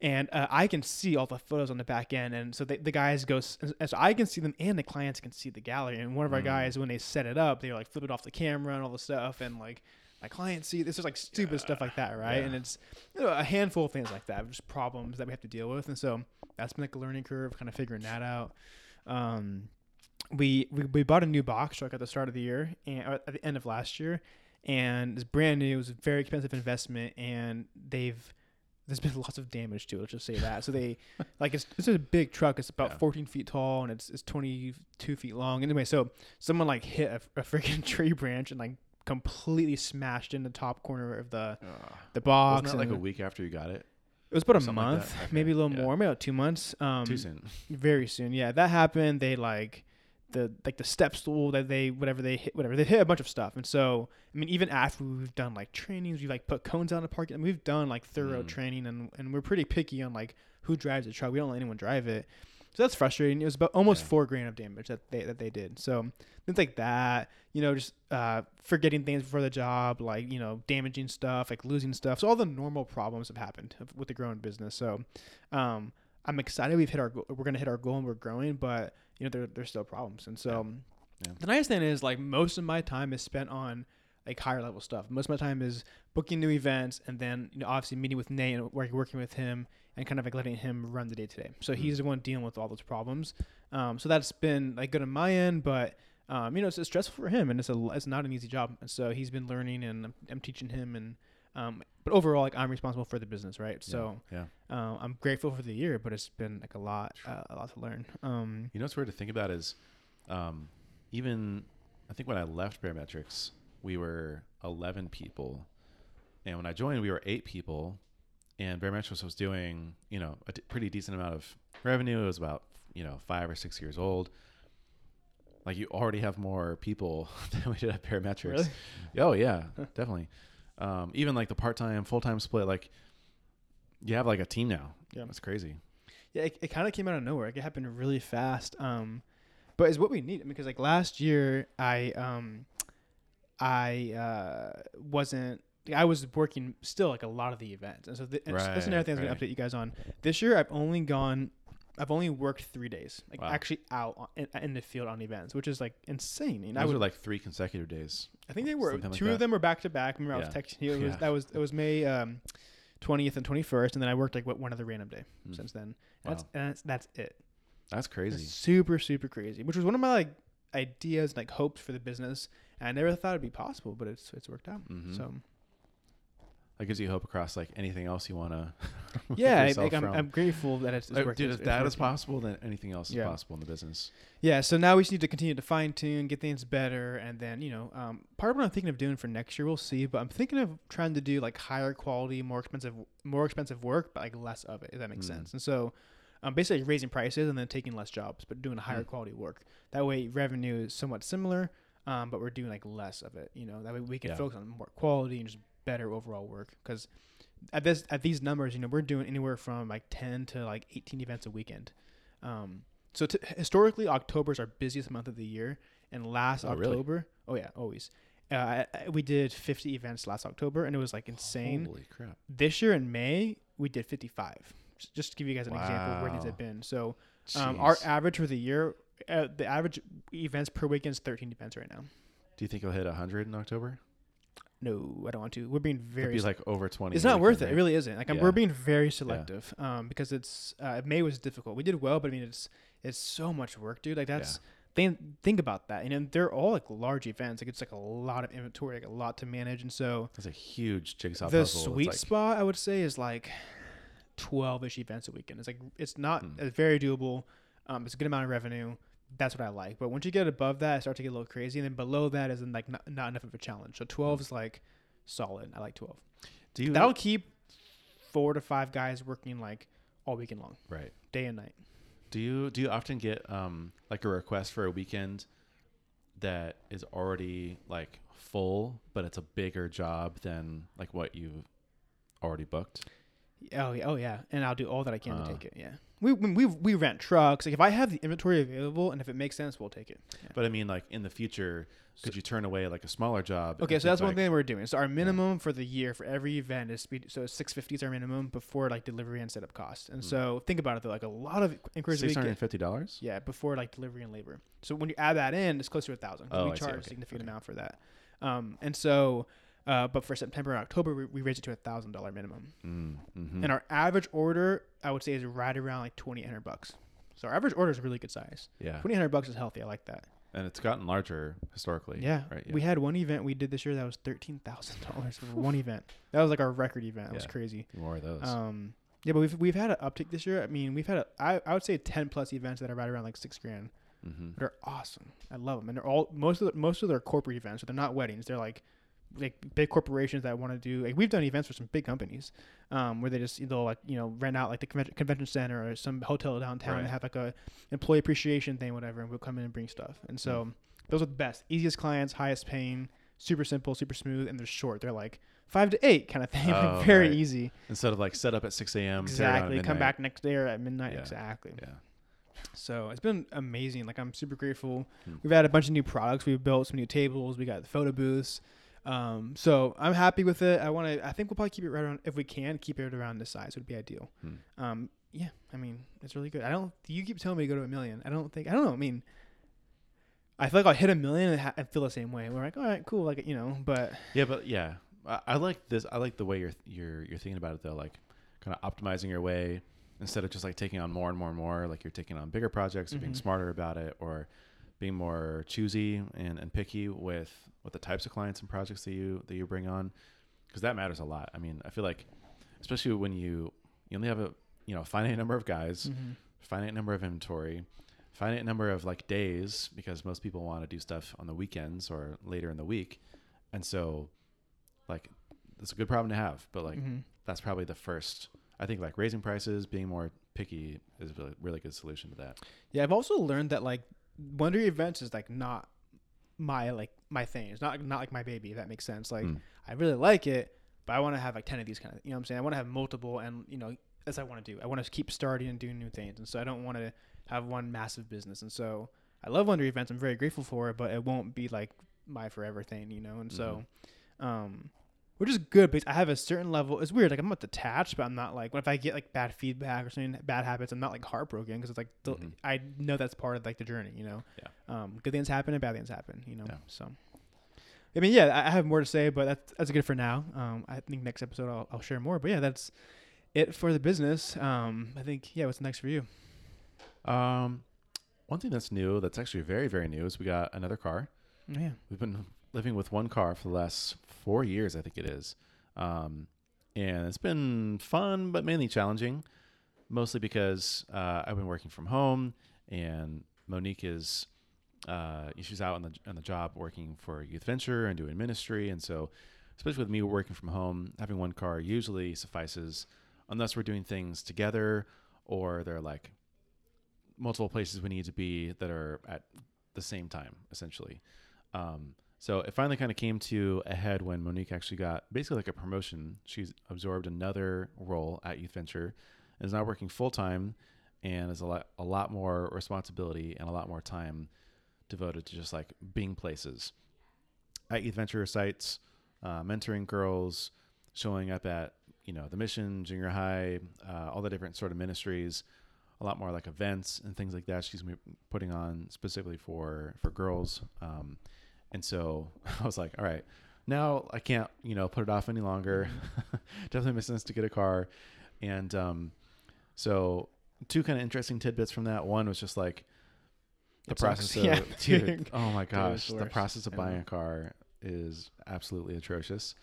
and uh, I can see all the photos on the back end, and so the, the guys go and so I can see them, and the clients can see the gallery. And one of our Mm. guys when they set it up, they like flip it off the camera and all the stuff, and like my clients see this is like stupid stuff like that, right? Yeah. And it's you know, a handful of things like that, just problems that we have to deal with, and so that's been like a learning curve, kind of figuring that out. Um, we, we we bought a new box truck at the start of the year and or at the end of last year, and it's brand new. It was a very expensive investment, and they've there's been lots of damage to it. Let's just say that. So they like it's it's a big truck. It's about Yeah. 14 feet tall and it's it's 22 feet long. Anyway, so someone like hit a, a freaking tree branch and like completely smashed in the top corner of the Ugh. the box. Wasn't that like a week after you got it? it was about a something like month. Okay, maybe a little yeah. more, maybe about two months. Um, Too soon. very soon. Yeah, that happened. They like the like the step stool that they whatever they hit whatever they hit a bunch of stuff. And so I mean, even after we've done like trainings, we've like put cones out in the parking. and we've done like thorough Mm. training, and and we're pretty picky on like who drives the truck. We don't let anyone drive it. So that's frustrating. It was about almost Yeah. four grand of damage that they that they did. So things like that, you know, just uh, forgetting things before the job, like you know, damaging stuff, like losing stuff. So all the normal problems have happened with the growing business. So um, I'm excited we've hit our goal. We're gonna hit our goal and we're growing, but you know there there's still problems. And so um, Yeah. the nice thing is like most of my time is spent on like higher level stuff. Most of my time is booking new events and then you know obviously meeting with Nate and work, working with him and kind of like letting him run the day to day. So Mhm. he's the one dealing with all those problems. Um, so that's been like good on my end, but um, you know it's, it's stressful for him and it's a it's not an easy job. And so he's been learning and I'm, I'm teaching him and um, but overall like I'm responsible for the business, right? So yeah. uh, I'm grateful for the year, but it's been like a lot uh, a lot to learn. Um, You know what's weird to think about is, um, even I think when I left Baremetrics, we were 11 people, and when I joined, we were eight people, and Baremetrics was doing you know a d- pretty decent amount of revenue. It was about you know five or six years old. Like you already have more people than we did at Baremetrics. Really? Oh yeah, definitely. Um, even like the part-time, full-time split, like you have like a team now. Yeah. that's crazy. Yeah, it, it kind of came out of nowhere. Like, it happened really fast. Um, but it's what we need because like last year, I um, I uh, wasn't. I was working still like a lot of the events, and so th- and that's another thing I was gonna update you guys on. This year, I've only gone. I've only worked three days, like Wow. actually out on, in, in the field on events, which is like insane. And I Those would were like three consecutive days. I think they were Something two that. of them were back to back. Remember, I was texting you. It was Yeah. that was it was May um, 20th and 21st, and then I worked like what one other random day Hmm. since then. That's Wow. and that's that's it. That's crazy. super super crazy, which was one of my like ideas, like hopes for the business. And I never thought it'd be possible, but it's it's worked out. Mhm. So that gives you hope across like anything else you want to. yeah, I, like, I'm, I'm grateful that it's, it's Like, working. dude, it's- if it's that is possible, then anything else is possible in the business. Yeah, so now we just need to continue to fine tune, get things better, and then you know, um, part of what I'm thinking of doing for next year, we'll see. But I'm thinking of trying to do like higher quality, more expensive, more expensive work, but like less of it. If that makes Mm. sense. And so, um, basically raising prices and then taking less jobs, but doing a higher Mm. quality work. That way, revenue is somewhat similar, um, but we're doing like less of it. You know, that way we can Yeah. focus on more quality and just better overall work. Because at this at these numbers, you know, we're doing anywhere from like 10 to like 18 events a weekend. Um, so t- historically, October is our busiest month of the year, and last Oh, really? October, oh yeah, always. Uh, we did 50 events last October, and it was like insane. Holy crap! This year in May, we did 55. Just- Just to give you guys an example of where these Wow. have been. So, um, our average for the year, uh, the average events per weekend is 13 events right now. Do you think you'll hit hundred in October? No, I don't want to. We're being very. It'd be like over twenty. It's not worth it. It really isn't. Like I'm, Yeah. we're being very selective um, because it's uh, May was difficult. We did well, but I mean it's it's so much work, dude. Like that's think think about that. And then they're all like large events. Like it's like a lot of inventory, like a lot to manage. And so That's a huge jigsaw the puzzle. Sweet like- spot I would say is like twelve ish events a weekend. It's like it's not Hmm. it's very doable. Um, it's a good amount of revenue. That's what I like. But once you get above that, it starts to get a little crazy. And then below that is like not, not enough of a challenge. So twelve is like solid. I like twelve. Do you That'll keep four to five guys working like all weekend long, right? day and night. Do you do you often get um like a request for a weekend that is already like full, but it's a bigger job than like what you've already booked? Oh yeah, oh yeah, and I'll do all that I can Uh. to take it. Yeah, we we we, rent trucks. Like if I have the inventory available and if it makes sense, we'll take it. Yeah. But I mean, like in the future, could you turn away like a smaller job? Okay, so that's think, one like, thing we're doing. So our minimum for the year for every event is speed, so six fifty is our minimum before like delivery and setup costs. And Mm. so think about it though, like a lot of inquiries Six hundred and fifty dollars. Yeah, before like delivery and labor. So when you add that in, it's closer to a thousand. Oh, we I see. charge a Okay, significant okay. amount for that. Um, and so, uh, but for September and October, we, we raised it to a thousand dollar minimum. Mm, hmm And our average order, I would say, is right around like twenty hundred bucks. So our average order is really good size. yeah, Twenty hundred bucks is healthy. I like that. and it's gotten larger historically. Yeah. right. We had one event we did this year that was thirteen thousand dollars for one event. That was like our record event. It was crazy. more of those. Um, yeah, but we've we've had an uptick this year. I mean, we've had a I, I would say ten plus events that are right around like six grand. hmm They're awesome. I love them, and they're all most of the, most of their corporate events. So they're not weddings. They're like like big corporations that want to do. Like we've done events for some big companies, um, where they just they'll like you know rent out like the convention, convention center or some hotel downtown and have like a employee appreciation thing, whatever, and we'll come in and bring stuff. And so Mm. those are the best, easiest clients, highest paying, super simple, super smooth, and they're short. They're like five to eight kind of thing, Oh, like very right. easy. Instead of like set up at six a.m. tear down at Exactly. Come back next day or at midnight. Yeah. Exactly. Yeah. So it's been amazing. Like I'm super grateful. Hmm. We've had a bunch of new products. We've built some new tables. We got the photo booths. Um, so I'm happy with it. I want to. I think we'll probably keep it right around. If we can keep it around this size, would be ideal. Hmm. Um, yeah, I mean, it's really good. I don't. You keep telling me to go to a million. I don't think. I don't know. I mean, I feel like I'll hit a million and ha- I feel the same way. We're like, all right, cool, like you know, but Yeah, but yeah, I, I like this. I like the way you're you're you're thinking about it though, like kind of optimizing your way instead of just like taking on more and more and more. Like you're taking on bigger projects, or being Mhm. smarter about it, or being more choosy and, and picky with with the types of clients and projects that you that you bring on, because that matters a lot. I mean, I feel like especially when you you only have a you know finite number of guys, Mhm. finite number of inventory, finite number of like days because most people want to do stuff on the weekends or later in the week, and so like it's a good problem to have. But like Mhm. that's probably the first. I think like raising prices, being more picky is a really really good solution to that. yeah, I've also learned that like Wondery events is like not my like my thing. It's not not like my baby. If that makes sense. Like Mm. I really like it, but I want to have like ten of these kind of. You know what I'm saying? I want to have multiple, and you know that's what I want to do. I want to keep starting and doing new things, and so I don't want to have one massive business. And so I love Wonder events. I'm very grateful for it, but it won't be like my forever thing, you know. And so, um, which is good because I have a certain level. It's weird. Like I'm not detached, but I'm not like. What if I get like bad feedback or something, bad habits? I'm not like heartbroken because it's like the, Mhm. I know that's part of like the journey, you know. Yeah. Um, good things happen and bad things happen, you know. Yeah. So. I mean, yeah, I I have more to say, but that's that's good for now. Um, I think next episode I'll, I'll share more. But yeah, that's it for the business. Um, I think yeah, what's next for you? Um, one thing that's new, that's actually very very new, is we got another car. Yeah. We've been living with one car for the last four years, I think it is. Um, and it's been fun, but mainly challenging, mostly because uh, I've been working from home and Monique is, uh, she's out on the, on the job working for Youth Venture and doing ministry. And so, especially with me working from home, having one car usually suffices unless we're doing things together or there are like multiple places we need to be that are at the same time, essentially. Um, so it finally kind of came to a head when Monique actually got basically like a promotion. She's absorbed another role at Youth Venture and is now working full time and has a lot a lot more responsibility and a lot more time devoted to just like being places at Youth Venture sites, uh, mentoring girls, showing up at you know the mission, junior high, uh, all the different sort of ministries a lot more like events and things like that. She's putting on specifically for for girls. Um, and so I was like, all right, now I can't you know put it off any longer. Definitely makes sense to get a car. And um, so two kind of interesting tidbits from that. One was just like the process of Yeah. dude, oh my gosh, the process of buying a car is absolutely atrocious.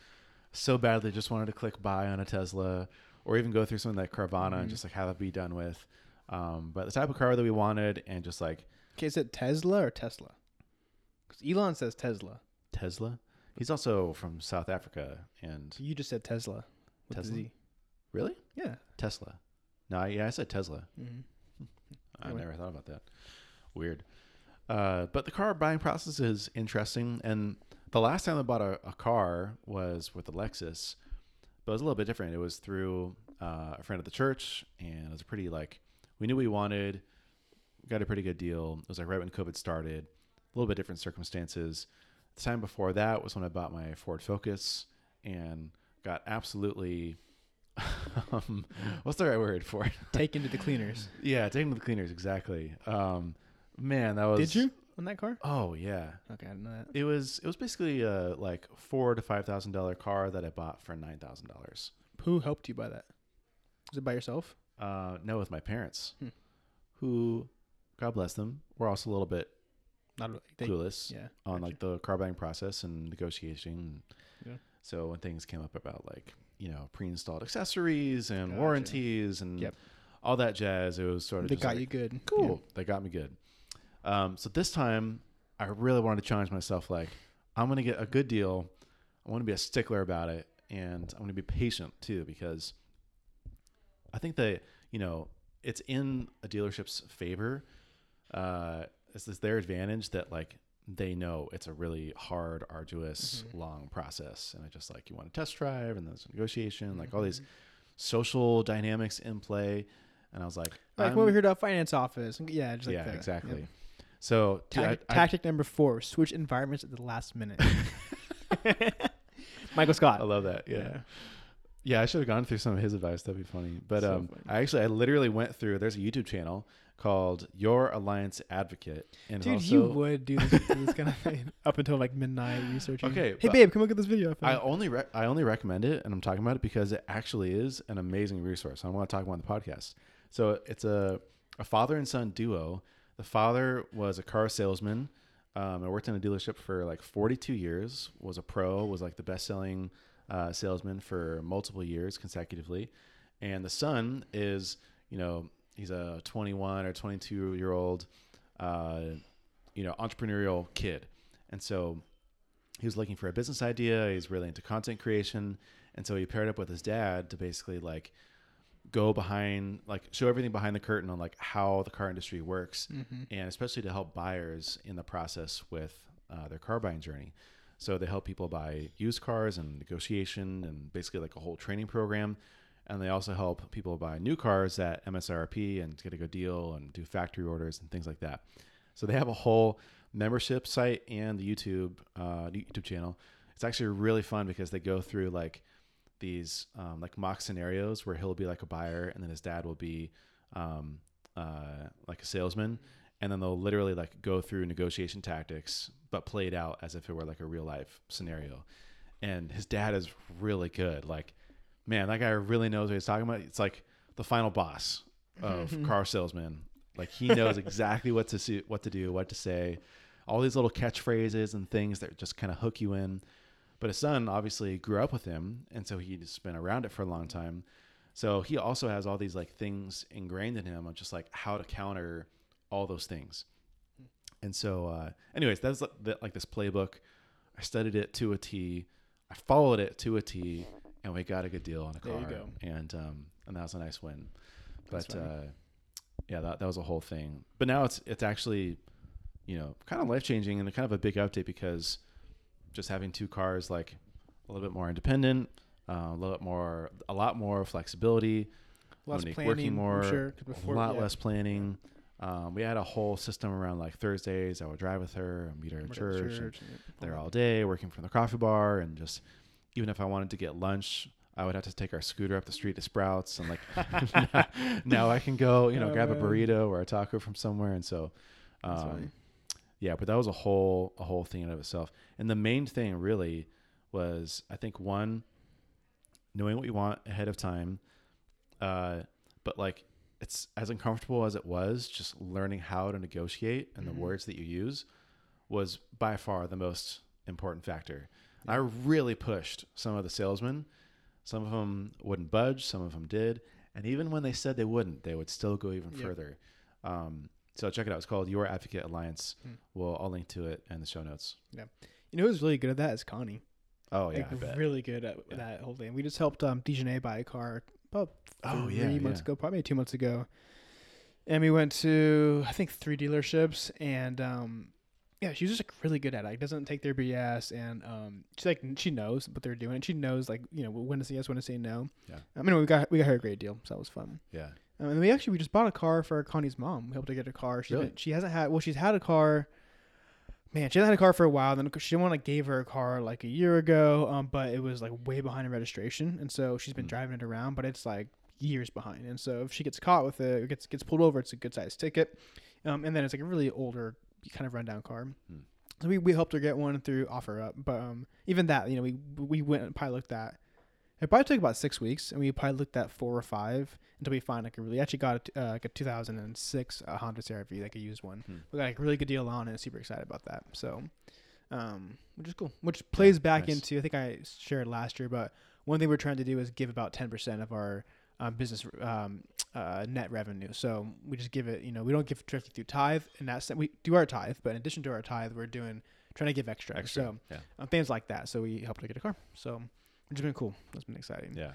So badly just wanted to click buy on a Tesla or even go through something like Carvana Mhm. and just like have it be done with. Um, but the type of car that we wanted and just like Okay, is it Tesla or Tesla? Because Elon says Tesla. Tesla. He's also from South Africa and You just said Tesla. With Tesla? The Z. really Yeah. Tesla. No, I- yeah, I said Tesla. Mm-hmm. I Anyway. never thought about that. Weird. Uh, but the car buying process is interesting. And the last time I bought a, a car was with a Lexus, but it was a little bit different. It was through uh, a friend of the church, and it was pretty like we knew we wanted, got a pretty good deal. It was like right when COVID started, a little bit different circumstances. The time before that was when I bought my Ford Focus and got absolutely. um, what's the right word for it? Taken to the cleaners. Yeah, taken to the cleaners exactly. Um, man, that was. Did you on that car? Oh yeah, Okay, I didn't know that. it was. It was basically a like four to five thousand dollar car that I bought for nine thousand dollars. Who helped you buy that? Was it by yourself? Uh, no, with my parents, Hmm. who, God bless them, were also a little bit Not really. They, clueless yeah. on like the car buying process and negotiation. Yeah. So when things came up about like you know pre-installed accessories and Gotcha. warranties and Yep. all that jazz, it was sort of They got like, you good. cool. They got me good. Um, so this time, I really wanted to challenge myself. Like, I'm gonna get a good deal. I want to be a stickler about it, and I'm gonna be patient too because I think that you know it's in a dealership's favor. Uh, it's it's their advantage that like they know it's a really hard, arduous, Mhm. long process, and I just like you want to test drive, and there's a negotiation, like all Mhm. these social dynamics in play. And I was like, Like I'm- when we heard our finance office. Yeah, just like yeah, that. exactly. Yep. So Tactic, I- I- tactic number four: switch environments at the last minute. Michael Scott. I love that. Yeah. Yeah, I should have gone through some of his advice. That'd be funny. But So um, funny. I actually, I literally went through. There's a YouTube channel called Your Alliance Advocate, and Dude, also, you would do this, this kind of thing up until like midnight researching. Okay, Hey, babe, come look at this video. I I only re- I only recommend it, and I'm talking about it because it actually is an amazing resource. I want to talk about the podcast. So it's a a father and son duo. The father was a car salesman. Um, I worked in a dealership for like 42 years. Was a pro. Was like the best selling uh, salesman for multiple years consecutively. And the son is, you know, he's a 21 or 22 year old, uh, you know, entrepreneurial kid. And so he was looking for a business idea. He's really into content creation, and so he paired up with his dad to basically like go behind, like show everything behind the curtain on like how the car industry works, Mhm. and especially to help buyers in the process with uh, their car buying journey. So they help people buy used cars and negotiation and basically like a whole training program. And they also help people buy new cars at MSRP and get a good deal and do factory orders and things like that. So they have a whole membership site and the YouTube uh, YouTube channel. It's actually really fun because they go through like these um, like mock scenarios where he'll be like a buyer and then his dad will be um, uh, like a salesman, and then they'll literally like go through negotiation tactics but played out as if it were like a real life scenario. And his dad is really good. Like, man, that guy really knows what he's talking about. It's like the final boss of car salesman. Like he knows exactly what to see, what to do, what to say, all these little catchphrases and things that just kind of hook you in. But his son obviously grew up with him, and so he's been around it for a long time. So he also has all these like things ingrained in him of just like how to counter all those things. And so, uh, anyways, that's like, like this playbook. I studied it to a T. I followed it to a T, and we got a good deal on a There car. you go. And um, and that was a nice win. That's But uh, yeah, that that was a whole thing. But now it's it's actually, you know, kind of life changing and kind of a big update because just having two cars like a little bit more independent, uh, a little bit more, a lot more flexibility, Less planning, working more, sure, before, a lot yeah. less planning. Um, we had a whole system around like Thursdays. I would drive with her and meet her at church. and church, yeah. there all day, working from the coffee bar, and just even if I wanted to get lunch, I would have to take our scooter up the street to Sprouts, and like now I can go, you know, Oh, grab a burrito or a taco from somewhere, and so, um, yeah. But that was a whole a whole thing in of itself, and the main thing really was I think one knowing what you want ahead of time, uh, but like it's as uncomfortable as it was, just learning how to negotiate and Mhm. the words that you use was by far the most important factor. Yeah. I really pushed some of the salesmen. Some of them wouldn't budge, some of them did. And even when they said they wouldn't, they would still go even Yep. further. Um, so check it out. It's called Your Advocate Alliance. Hmm. We'll I'll link to it in the show notes. Yeah. You know who's really good at that is Connie. Oh yeah, like, really good at Yeah. that whole thing. We just helped um buy a car about Oh, three yeah, months yeah. ago, probably two months ago. And we went to I think three dealerships, and um, yeah, she's just like really good at it. Like, doesn't take their BS, and um, she's like she knows what they're doing. and She knows like you know when to say yes, when to say no. Yeah. I mean, we got we got her a great deal, so that was fun. Yeah. Um, and we actually we just bought a car for Connie's mom. We helped her get a car. She Really? she hasn't had well, she's had a car. Man, she hasn't had a car for a while. Then she one like gave her a car like a year ago, um, but it was like way behind in registration, and so she's been Mm. driving it around, but it's like years behind. And so if she gets caught with it, or gets gets pulled over, it's a good sized ticket. Um, and then it's like a really older kind of rundown car. Mm. So we, we helped her get one through OfferUp, but um, even that, you know, we we went and probably looked at. It probably took about six weeks, and we probably looked at four or five until we find like a really actually got a, uh, like a 2006 uh, Honda CRV, like a used one. Hmm. We got like a really good deal on it. Super excited about that. So, um, which is cool. Which plays back nice. into I think I shared last year, but one thing we're trying to do is give about 10% of our um, business um, uh, net revenue. So we just give it. You know, we don't give directly through tithe, and that's we do our tithe, but in addition to our tithe, we're doing trying to give extra. Extra. So yeah. um, things like that. So we helped her get a car. So which has been cool. That's been exciting. Yeah.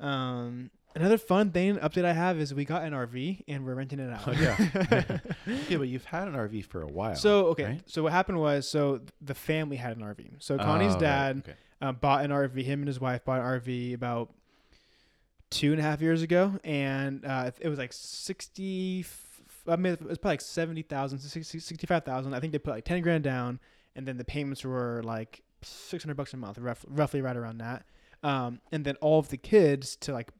Um, another fun thing update I have is we got an RV and we're renting it out. Oh, yeah. Okay, but you've had an RV for a while. so okay, right? so what happened was so the family had an RV. So Connie's Oh, right, dad okay. uh, bought an RV. Him and his wife bought an RV about two and a half years ago, and uh, it was like sixty. I mean, it was probably like 70,000, 60 65,000. I think they put like 10 grand down, and then the payments were like 600 bucks a month, rough, roughly right around that. Um, and then all of the kids to like,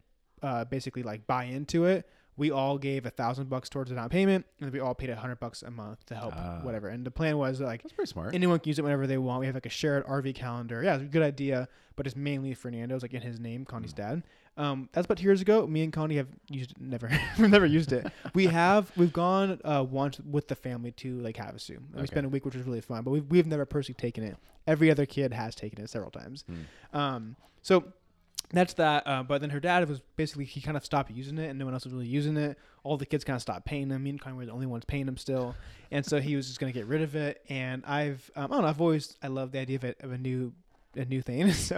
uh, basically like buy into it. We all gave a thousand bucks towards the down payment, and then we all paid a hundred bucks a month to help Ah. whatever. And the plan was like That's pretty smart. anyone can use it whenever they want. We have like a shared RV calendar. Yeah, it's a good idea, but it's mainly Fernando's, like in his name, Connie's dad. Um, that's about two years ago. Me and Connie have used it, never, we've never used it. We have, we've gone uh, once with the family to Lake Havasu. And We spent a week, which was really fun, but we've, we've never personally taken it. Every other kid has taken it several times. Hmm. Um, so that's that. Uh, but then her dad was basically he kind of stopped using it, and no one else was really using it. All the kids kind of stopped paying him. Me and Connie were the only ones paying him still, and so he was just gonna get rid of it. And I've um, I don't know. I've always I love the idea of, it, of a new a new thing. so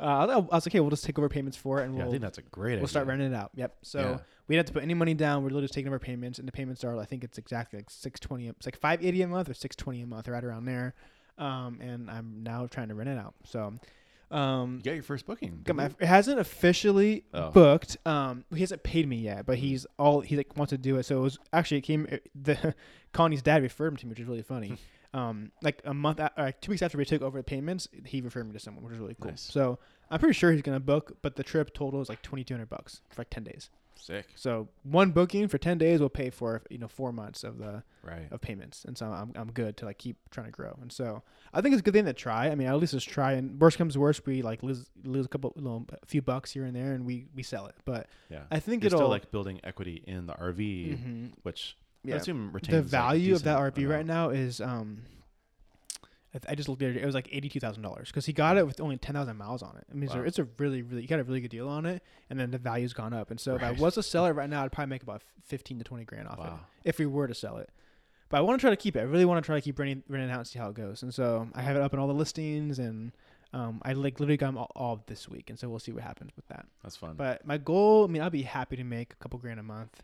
uh, I was like, okay, we'll just take over payments for it, and yeah, we'll think that's a great idea. we'll start renting it out. Yep. So Yeah. we didn't have to put any money down. We're literally just taking over payments, and the payments are I think it's exactly like six twenty. It's like five eighty a month or six twenty a month, right around there. Um, and I'm now trying to rent it out. So. Um, You got your first booking. Got my, it hasn't officially Oh. booked. Um, he hasn't paid me yet, but he's all he like wants to do it. So it was actually it came the Connie's dad referred him to me, which is really funny. um, like a month, a- uh, two weeks after we took over the payments, he referred me to someone, which is really cool. Nice. So I'm pretty sure he's gonna book, but the trip total is like twenty two hundred bucks for like ten days. Sick. So one booking for ten days will pay for you know four months of the Right. of payments, and so I'm I'm good to like keep trying to grow. And so I think it's a good thing to try. I mean, at least just try. And worst comes to worst, we like lose lose a couple, know, a few bucks here and there, and we we sell it. But Yeah. I think You're it'll still like building equity in the RV, Mhm. which I yeah. assume retains The like, value of that decent RV right now is um. I th- I just looked at it. It was like eighty-two thousand dollars because he got it with only ten thousand miles on it. I mean, it's, a, Wow. it's a really, really you got a really good deal on it, and then the value's gone up. And so if I was a seller right now, I'd probably make about fifteen to twenty grand off it if we were to sell it. But I want to try to keep it. I really want to try to keep renting, renting it out and see how it goes. And so I have it up in all the listings, and um, I like literally got them all, all this week, and so we'll see what happens with that. That's fun. But my goal, I mean, I'll be happy to make a couple grand a month.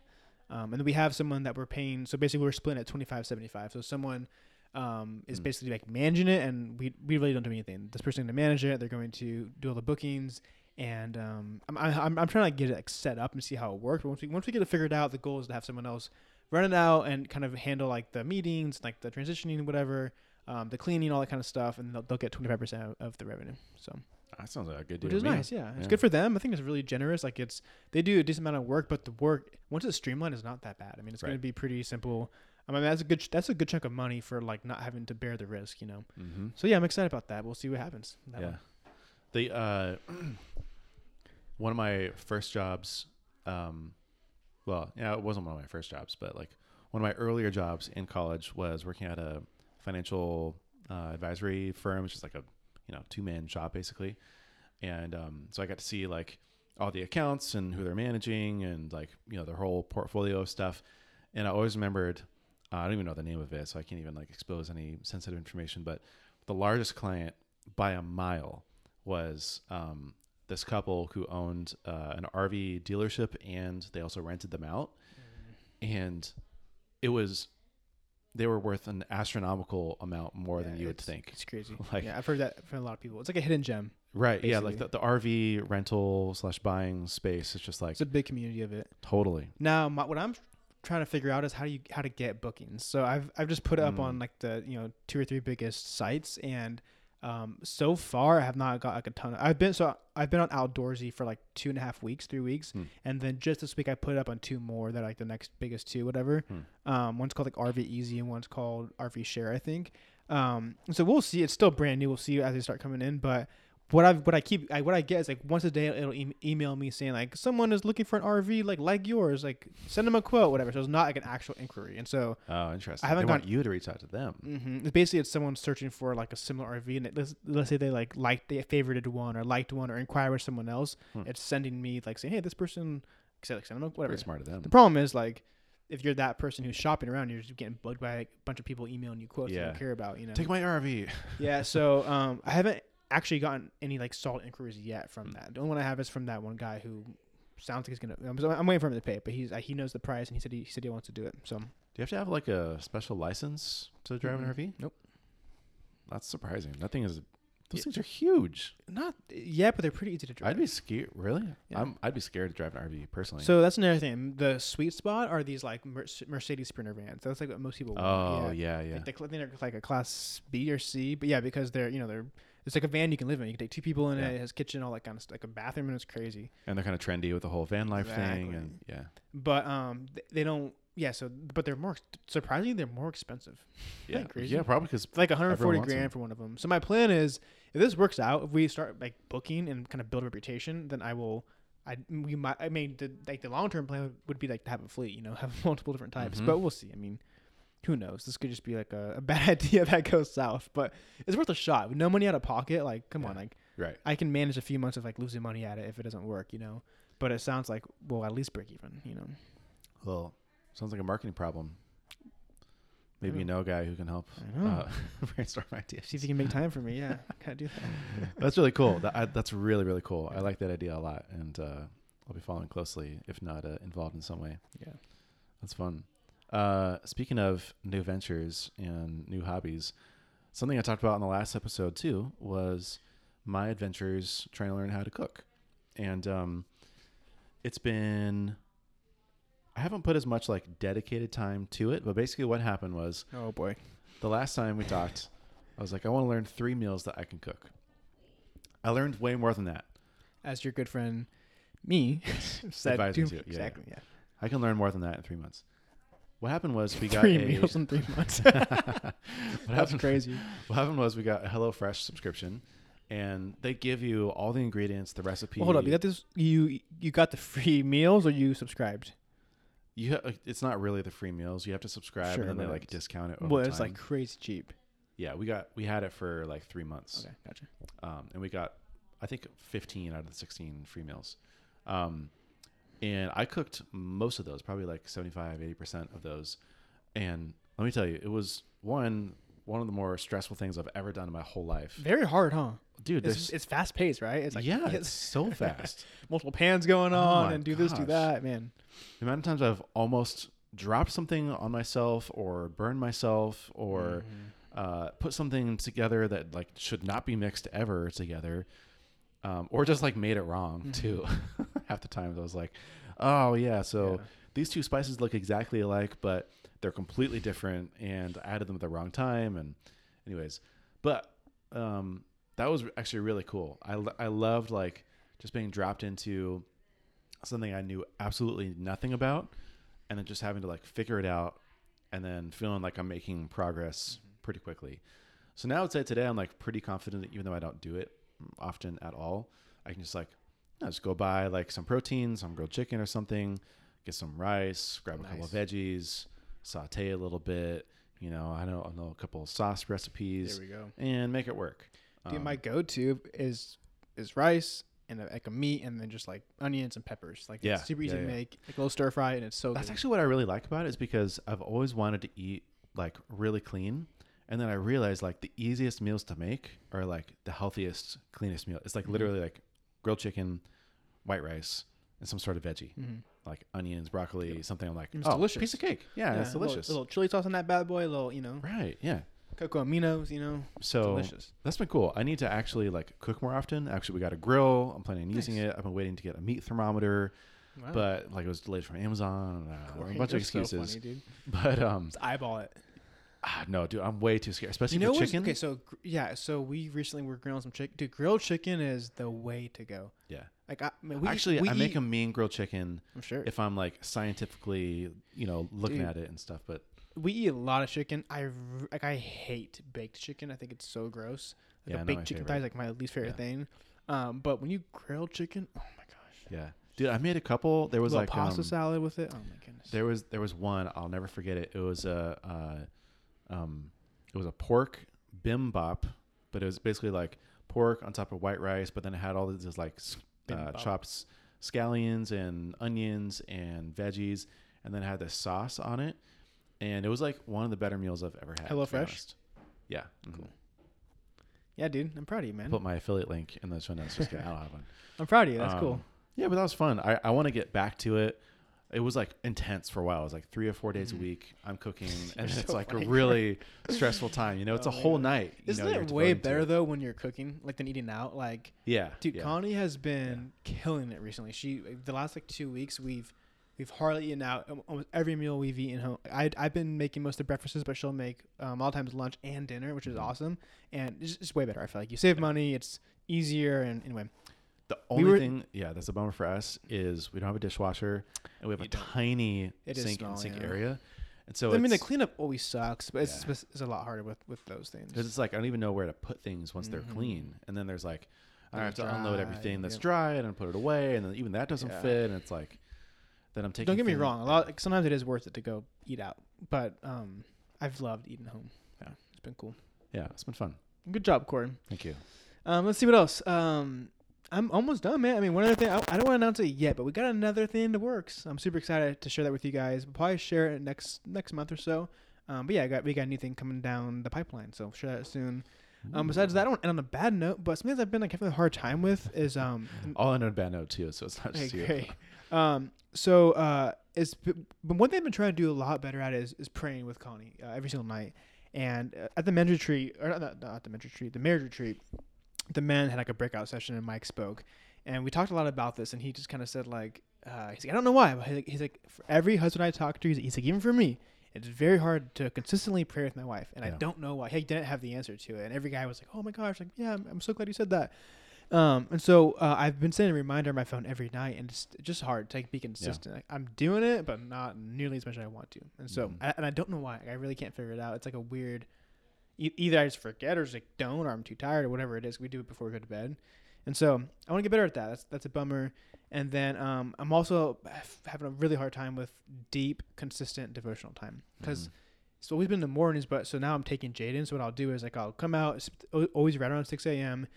Um, and then we have someone that we're paying. So basically, we're splitting at twenty five seventy five. So someone um, is Mm. basically like managing it, and we we really don't do anything. This person to manage it. They're going to do all the bookings, and um, I'm, I'm I'm trying to like, get it like, set up and see how it works. But once we once we get it figured out, the goal is to have someone else run it out and kind of handle like the meetings, like the transitioning, whatever. Um, the cleaning, all that kind of stuff, and they'll, they'll get twenty five percent of the revenue. So that sounds like a good deal. which is nice. Yeah, it's Yeah. good for them. I think it's really generous. Like it's they do a decent amount of work, but the work once it's streamlined is not that bad. I mean, it's going to be pretty simple. I mean, that's a good that's a good chunk of money for like not having to bear the risk, you know. Mm-hmm. So yeah, I'm excited about that. We'll see what happens. That Yeah. one. The uh, one of my first jobs, um, well, yeah, it wasn't one of my first jobs, but like one of my earlier jobs in college was working at a financial uh, advisory firm, which is like a you know two man shop basically, and um, so I got to see like all the accounts and who they're managing and like you know their whole portfolio of stuff, and I always remembered. Uh, I don't even know the name of it, so I can't even like expose any sensitive information. But the largest client by a mile was um, this couple who owned uh, an RV dealership and they also rented them out. And it was, they were worth an astronomical amount more than you would think. It's crazy. Like- yeah, I've heard that from a lot of people. It's like a hidden gem. Right. Yeah. Like the, the RV rental slash buying space. It's just like It's a big community of it. totally. Now, my, what I'm trying to figure out is how do you how to get bookings. So I've I've just put it up Mm. on like the you know two or three biggest sites, and um, so far I have not got like a ton. Of, I've been so I've been on Outdoorsy for like two and a half weeks, three weeks, Hmm. and then just this week I put it up on two more that are like the next biggest two, whatever. Hmm. Um, one's called like RVezy, and one's called RVshare, I think. Um, so we'll see. It's still brand new. We'll see as they start coming in, but what I what I keep I, what I get is like once a day it'll e- email me saying like someone is looking for an RV like like yours like send them a quote whatever so it's not like an actual inquiry and so Oh, interesting. I haven't they want you to reach out to them. mm-hmm, it's basically it's someone searching for like a similar RV and it, let's, let's say they like liked they favorited one or liked one or inquire with someone else Hmm. it's sending me like saying hey this person say like send them a whatever Very smart of them. the problem is like if you're that person who's shopping around you're just getting bugged by a bunch of people emailing you quotes you don't care about you know Take my RV. yeah so um i haven't actually gotten any like solid inquiries yet from Hmm. that the only one i have is from that one guy who sounds like he's gonna i'm, I'm waiting for him to pay but he's uh, he knows the price and he said he, he said he wants to do it so Do you have to have like a special license to drive Mm-mm. an RV? Nope. That's surprising. That thing is. Those Yeah. things are huge. not yeah but they're pretty easy to drive I'd be scared. Really? Yeah. I'm. I'd be scared to drive an RV personally. so that's another thing the sweet spot are these like Mer- mercedes sprinter vans that's like what most people want oh yeah, yeah. Like, they, they're like a class B or C, but yeah, because they're you know they're It's like a van you can live in. You can take two people in Yeah. it. It has kitchen, all that kind of stuff. Like a bathroom, and it's crazy. and they're kind of trendy with the whole van life thing, and yeah, But um, th- they don't. Yeah. So, but they're more surprisingly they're more expensive. yeah, crazy? yeah, probably because like 140 grand them. for one of them. So my plan is, if this works out, if we start like booking and kind of build a reputation, then I will. I we might. I mean, the, like the long term plan would be like to have a fleet. You know, have multiple different types. Mhm. But we'll see. I mean, who knows? This could just be like a, a bad idea that goes south. But it's worth a shot. With no money out of pocket, like come on, like right. I can manage a few months of like losing money at it if it doesn't work. You know. But it sounds like we'll at least break even. You know. Well, sounds like a marketing problem. Maybe you know a guy who can help uh, brainstorm ideas. See if you can make time for me. Yeah, gotta do that. That's really cool. That, I, that's really really cool. I like that idea a lot, and uh, I'll be following closely, if not uh, involved in some way. Yeah. That's fun. Uh, speaking of new ventures and new hobbies, something I talked about in the last episode too was my adventures trying to learn how to cook, and um, it's been. I haven't put as much like dedicated time to it, but basically what happened was Oh boy. the last time we talked, I was like, I want to learn three meals that I can cook. I learned way more than that. as your good friend me said to me to, yeah, exactly yeah, I can learn more than that in three months. What happened was we got three a, meals in three months what that's happened, crazy what happened was we got a HelloFresh subscription, and they give you all the ingredients, the recipe. well, hold up you got this you you got the free meals or you subscribed You ha- it's not really the free meals. You have to subscribe, Sure, and then they like discount it over well time. it's like crazy cheap yeah, we got we had it for like three months. okay gotcha um, and we got I think 15 out of the 16 free meals. Um, and I cooked most of those, probably like 75, 80% of those. And let me tell you, it was one one of the more stressful things I've ever done in my whole life. very hard huh Dude, it's, it's fast paced right it's like yeah, it's so fast. multiple pans going Oh on my and do this do that man the amount of times I've almost dropped something on myself or burned myself or Mm-hmm. uh, put something together that like should not be mixed ever together, um, or just like made it wrong Mhm. too. Half the times I was like, oh yeah, so Yeah. these two spices look exactly alike, but they're completely different, and I added them at the wrong time. And anyways, but um, that was actually really cool. I I loved like just being dropped into something I knew absolutely nothing about, and then just having to like figure it out, and then feeling like I'm making progress pretty quickly. So now I'd say today I'm like pretty confident that even though I don't do it often at all, I can just like yeah, just go buy like some protein, some grilled chicken or something, get some rice, grab a couple of veggies, saute a little bit. You know, I know I know a couple of sauce recipes there we go and make it work. Dude, Um, my go-to is is rice and a, like a meat and then just like onions and peppers. Like Yeah, it's super easy yeah, to yeah. make, like a little stir fry, and it's so That's good. actually what I really like about it is because I've always wanted to eat like really clean. And then I realized like the easiest meals to make are like the healthiest, cleanest meal. It's like Mhm. literally like grilled chicken, white rice, and some sort of veggie, Mhm. like onions, broccoli, something. I'm like, It's oh, delicious. piece of cake. Yeah, it's delicious. a little- delicious. Little, chili sauce on that bad boy. A little, you know, right? Yeah. cocoa aminos. You know, So delicious. that's been cool. I need to actually like cook more often. Actually, we got a grill. I'm planning on using Nice. it. I've been waiting to get a meat thermometer, Wow. but like it was delayed from Amazon. Uh, a bunch of They're so excuses. funny, dude. But um, Just eyeball it. Ah, no, dude, I'm way too scared, especially You know for chicken. okay? So gr- yeah, so we recently were grilling some chicken. Dude, grilled chicken is the way to go. Yeah. Like I, I mean, we Actually, we I make eat- a mean grilled chicken I'm sure. if I'm like scientifically, you know, looking Dude. at it and stuff. But we eat a lot of chicken. I r- like I hate baked chicken. I think it's so gross. Like Yeah, a baked chicken favorite. thigh is like my least favorite Yeah. thing. Um, but when you grill chicken, oh my gosh, yeah, dude, I made a couple. There was like pasta um, salad with it. Oh my goodness. There was there was one I'll never forget it. It was a uh, um, it was a pork bimbop, but it was basically like pork on top of white rice, but then it had all these like uh, chopped scallions and onions and veggies, and then it had this sauce on it, and it was like one of the better meals I've ever had. HelloFresh? honest. Yeah. mhm. Cool. yeah, dude, I'm proud of you, man. Put my affiliate link in the show notes. Just kidding. I don't have one. I'm proud of you. That's Um, cool. Yeah, but that was fun. I, I want to get back to it. It was like intense for a while. It was like three or four days a week. I'm cooking, and it's so like funny. a really stressful time. You know, it's Oh a whole God. night. You Isn't know, it way better though when you're cooking like than eating out? Like, Yeah, dude, yeah. Connie has been killing it recently. She the last like two weeks we've We've hardly eaten out. Almost every meal we've eaten home. I I've been making most of the breakfasts, but she'll make um, a lot of times lunch and dinner, which is Mhm. awesome. And it's, it's way better. I feel like you save money. It's easier. And anyway, The We only were- thing, yeah, that's a bummer for us is we don't have a dishwasher and we have a tiny sink small, and sink yeah. area. And so I mean, the cleanup always sucks, but it's Yeah. it's, it's a lot harder with with those things. Cause it's like I don't even know where to put things once Mhm. they're clean, and then there's like I have to it's unload everything that's yep. dry and put it away, and then even that doesn't Yeah. fit, and it's like then I'm taking. Don't get me wrong. A lot like, sometimes it is worth it to go eat out, but um, I've loved eating home. Yeah. it's been cool. Yeah, it's been fun. Good job, Corey. Thank you. Um, let's see what else. Um, I'm almost done, man. I mean, one other thing. I, I don't want to announce it yet, but we got another thing in the works. I'm super excited to share that with you guys. We'll probably share it next next month or so. Um, but yeah, I got we got a new thing coming down the pipeline, so share that soon. Um, besides that, I don't end on a bad note, but something that I've been like having a hard time with is um. all on a bad note too, so it's not Okay, just you. great. Um, so uh, it's but one thing I've been trying to do a lot better at is is praying with Connie uh, every single night. And uh, at the men's retreat, or not, not, not the men's retreat, the marriage retreat, the man had like a breakout session, and Mike spoke, and we talked a lot about this. And he just kind of said like, uh, he's like, I don't know why, but he's like, he's like, for every husband I talk to, he's, he's like, even for me, it's very hard to consistently pray with my wife, and I don't know why. He didn't have the answer to it, and every guy was like, oh my gosh, like yeah, I'm, I'm so glad you said that. Um, and so uh, I've been setting a reminder on my phone every night, and it's just hard to like, be consistent. Like, I'm doing it, but not nearly as much as I want to. And so, Mhm. I, and I don't know why. Like, I really can't figure it out. It's like a weird. E- either I just forget, or just like don't, or I'm too tired, or whatever it is. We do it before we go to bed, and so I want to get better at that. That's that's a bummer. And then um, I'm also having a really hard time with deep, consistent devotional time because Mhm. it's always been in the mornings, but so now I'm taking Jaden. So what I'll do is like I'll come out always right around six a.m.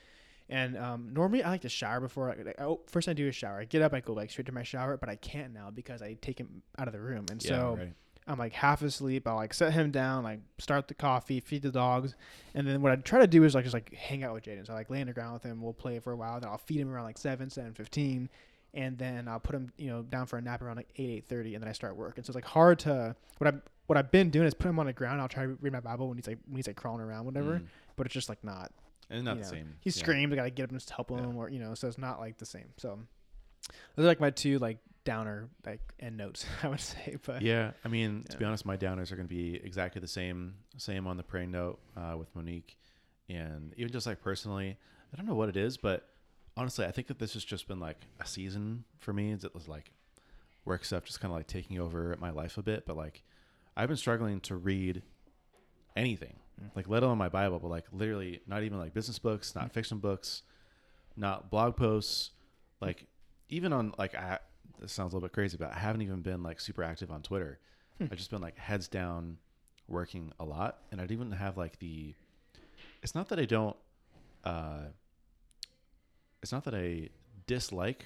And um, normally I like to shower before. I, like, oh, first I do a shower. I get up, I go like straight to my shower, but I can't now because I take him out of the room, and yeah, so right. I'm like half asleep. I'll like set him down, like start the coffee, feed the dogs, and then what I try to do is like just like hang out with Jaden. So I like lay on the ground with him. We'll play for a while. Then I'll feed him around like seven, seven fifteen, and then I'll put him you know down for a nap around like eight, eight thirty, and then I start work. And so it's like hard to what I what I've been doing is put him on the ground. I'll try to read my Bible when he's like when he's like crawling around, whatever. Mm. But it's just like not. and not the know, same. He yeah. screams. I gotta get up and just help him, Yeah. or you know. So it's not like the same. So those are like my two like downer like end notes. I would say, but Yeah, I mean, to be honest, my downers are going to be exactly the same. Same on the praying note uh, with Monique, and even just like personally, I don't know what it is, but honestly, I think that this has just been like a season for me. It was like work stuff just kind of like taking over my life a bit. But like, I've been struggling to read anything, Mm. like let alone my Bible, but like literally not even like business books, not Mm. fiction books, not blog posts, like even on like I this sounds a little bit crazy, but I haven't even been like super active on Twitter. Hmm. I've just been like heads down working a lot and I didn't even have like the it's not that I don't uh it's not that I dislike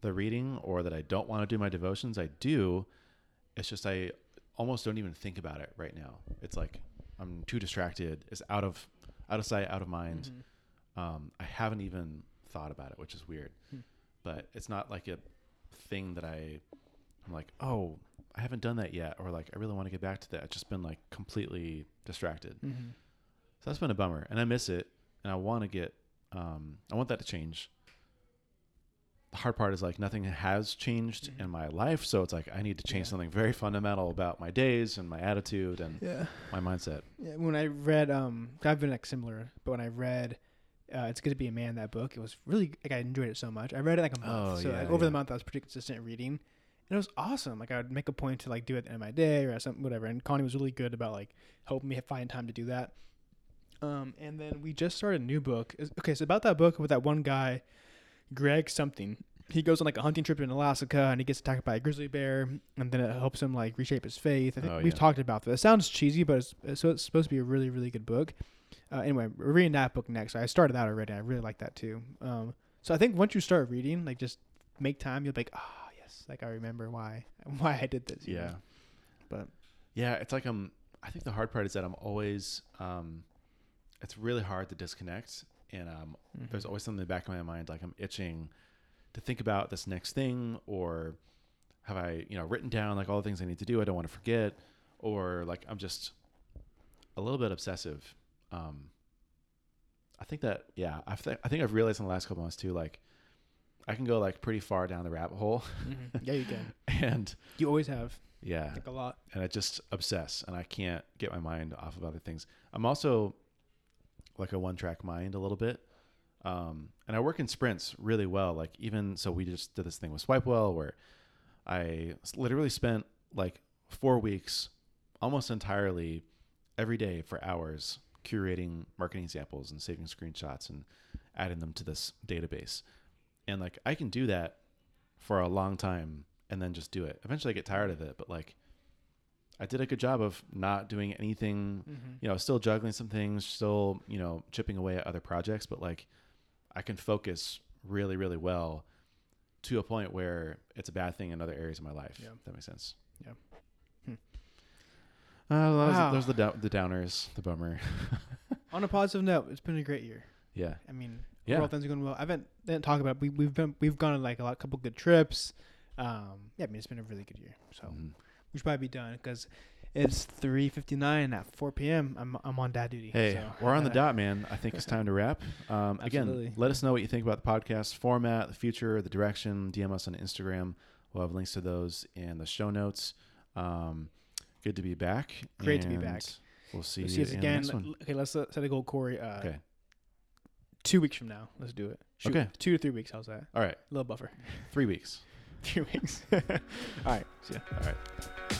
the reading or that I don't want to do my devotions. I do. It's just I almost don't even think about it right now. It's like I'm too distracted. It's out of out of sight, out of mind. Mhm. Um, I haven't even thought about it, which is weird. Hmm. But it's not like a thing that I I'm like, oh, I haven't done that yet, or like I really want to get back to that. I've just been like completely distracted. Mhm. So that's been a bummer, and I miss it, and I want to get, um, I want that to change. The hard part is like nothing has changed Mhm. in my life, so it's like I need to change Yeah. something very fundamental about my days and my attitude and Yeah. my mindset. Yeah, when I read, um, I've been like similar, but when I read, uh, "It's Good to Be a Man," that book, it was really like I enjoyed it so much. I read it like a month, Oh, so yeah, like, over yeah. the month I was pretty consistent reading, and it was awesome. Like I would make a point to like do it at the end of my day or something, whatever. And Connie was really good about like helping me find time to do that. Um, and then we just started a new book. Okay, so about that book with that one guy, Greg something. He goes on like a hunting trip in Alaska and he gets attacked by a grizzly bear, and then it helps him like reshape his faith. I think Oh, we've yeah. talked about this. It sounds cheesy, but it's, it's- so it's supposed to be a really really good book. Uh, anyway, we're reading that book next. I started that already. I really like that too. Um, so I think once you start reading, like just make time. You'll be like, ah, yes, like I remember why why I did this. Yeah. know? But Yeah, it's like I'm. I think the hard part is that I'm always. Um, it's really hard to disconnect, and um, there's Mhm. always something in the back of my mind, like I'm itching to think about this next thing, or have I, you know, written down like all the things I need to do? I don't want to forget, or like I'm just a little bit obsessive. Um, I think that yeah, I th- I think I've realized in the last couple months too, like I can go like pretty far down the rabbit hole, Mhm. yeah, you can. and You always have yeah, like a lot. and I just obsess, and I can't get my mind off of other things. I'm also like a one track mind a little bit. Um, and I work in sprints really well. Like even so, we just did this thing with Swipewell i literally spent like four weeks, almost entirely, every day for hours curating marketing samples and saving screenshots and adding them to this database. And like I can do that for a long time and then just do it. Eventually, I get tired of it, but like I did a good job of not doing anything Mm-hmm. you know, still juggling some things, still, you know, chipping away at other projects, but like I can focus really, really well to a point where it's a bad thing in other areas of my life. Yeah. If that makes sense. Yeah. Uh, those, Wow. those are the, down, the downers, the bummer. On a positive note, it's been a great year. yeah. I mean, Yeah. overall things are going well. I haven't didn't talk about. It. We we've been we've gone on like a lot, couple good trips. Um, yeah, I mean it's been a really good year. So Mhm. we should probably be done because it's three fifty nine at four p.m. I'm I'm on dad duty. Hey, so we're on the dot, man. I think it's time to wrap. Um, again, let us know what you think about the podcast format, the future, the direction. DM us on Instagram. We'll have links to those in the show notes. Um, good to be back. Great to be back. We'll see, We'll you see the again. Okay, let's uh, set a goal, Corey. Uh, Okay. Two weeks from now, let's do it. Shoot, Okay. Two to three weeks. How's that? All right. A little buffer. Three weeks. Three weeks. All right. See ya. All right.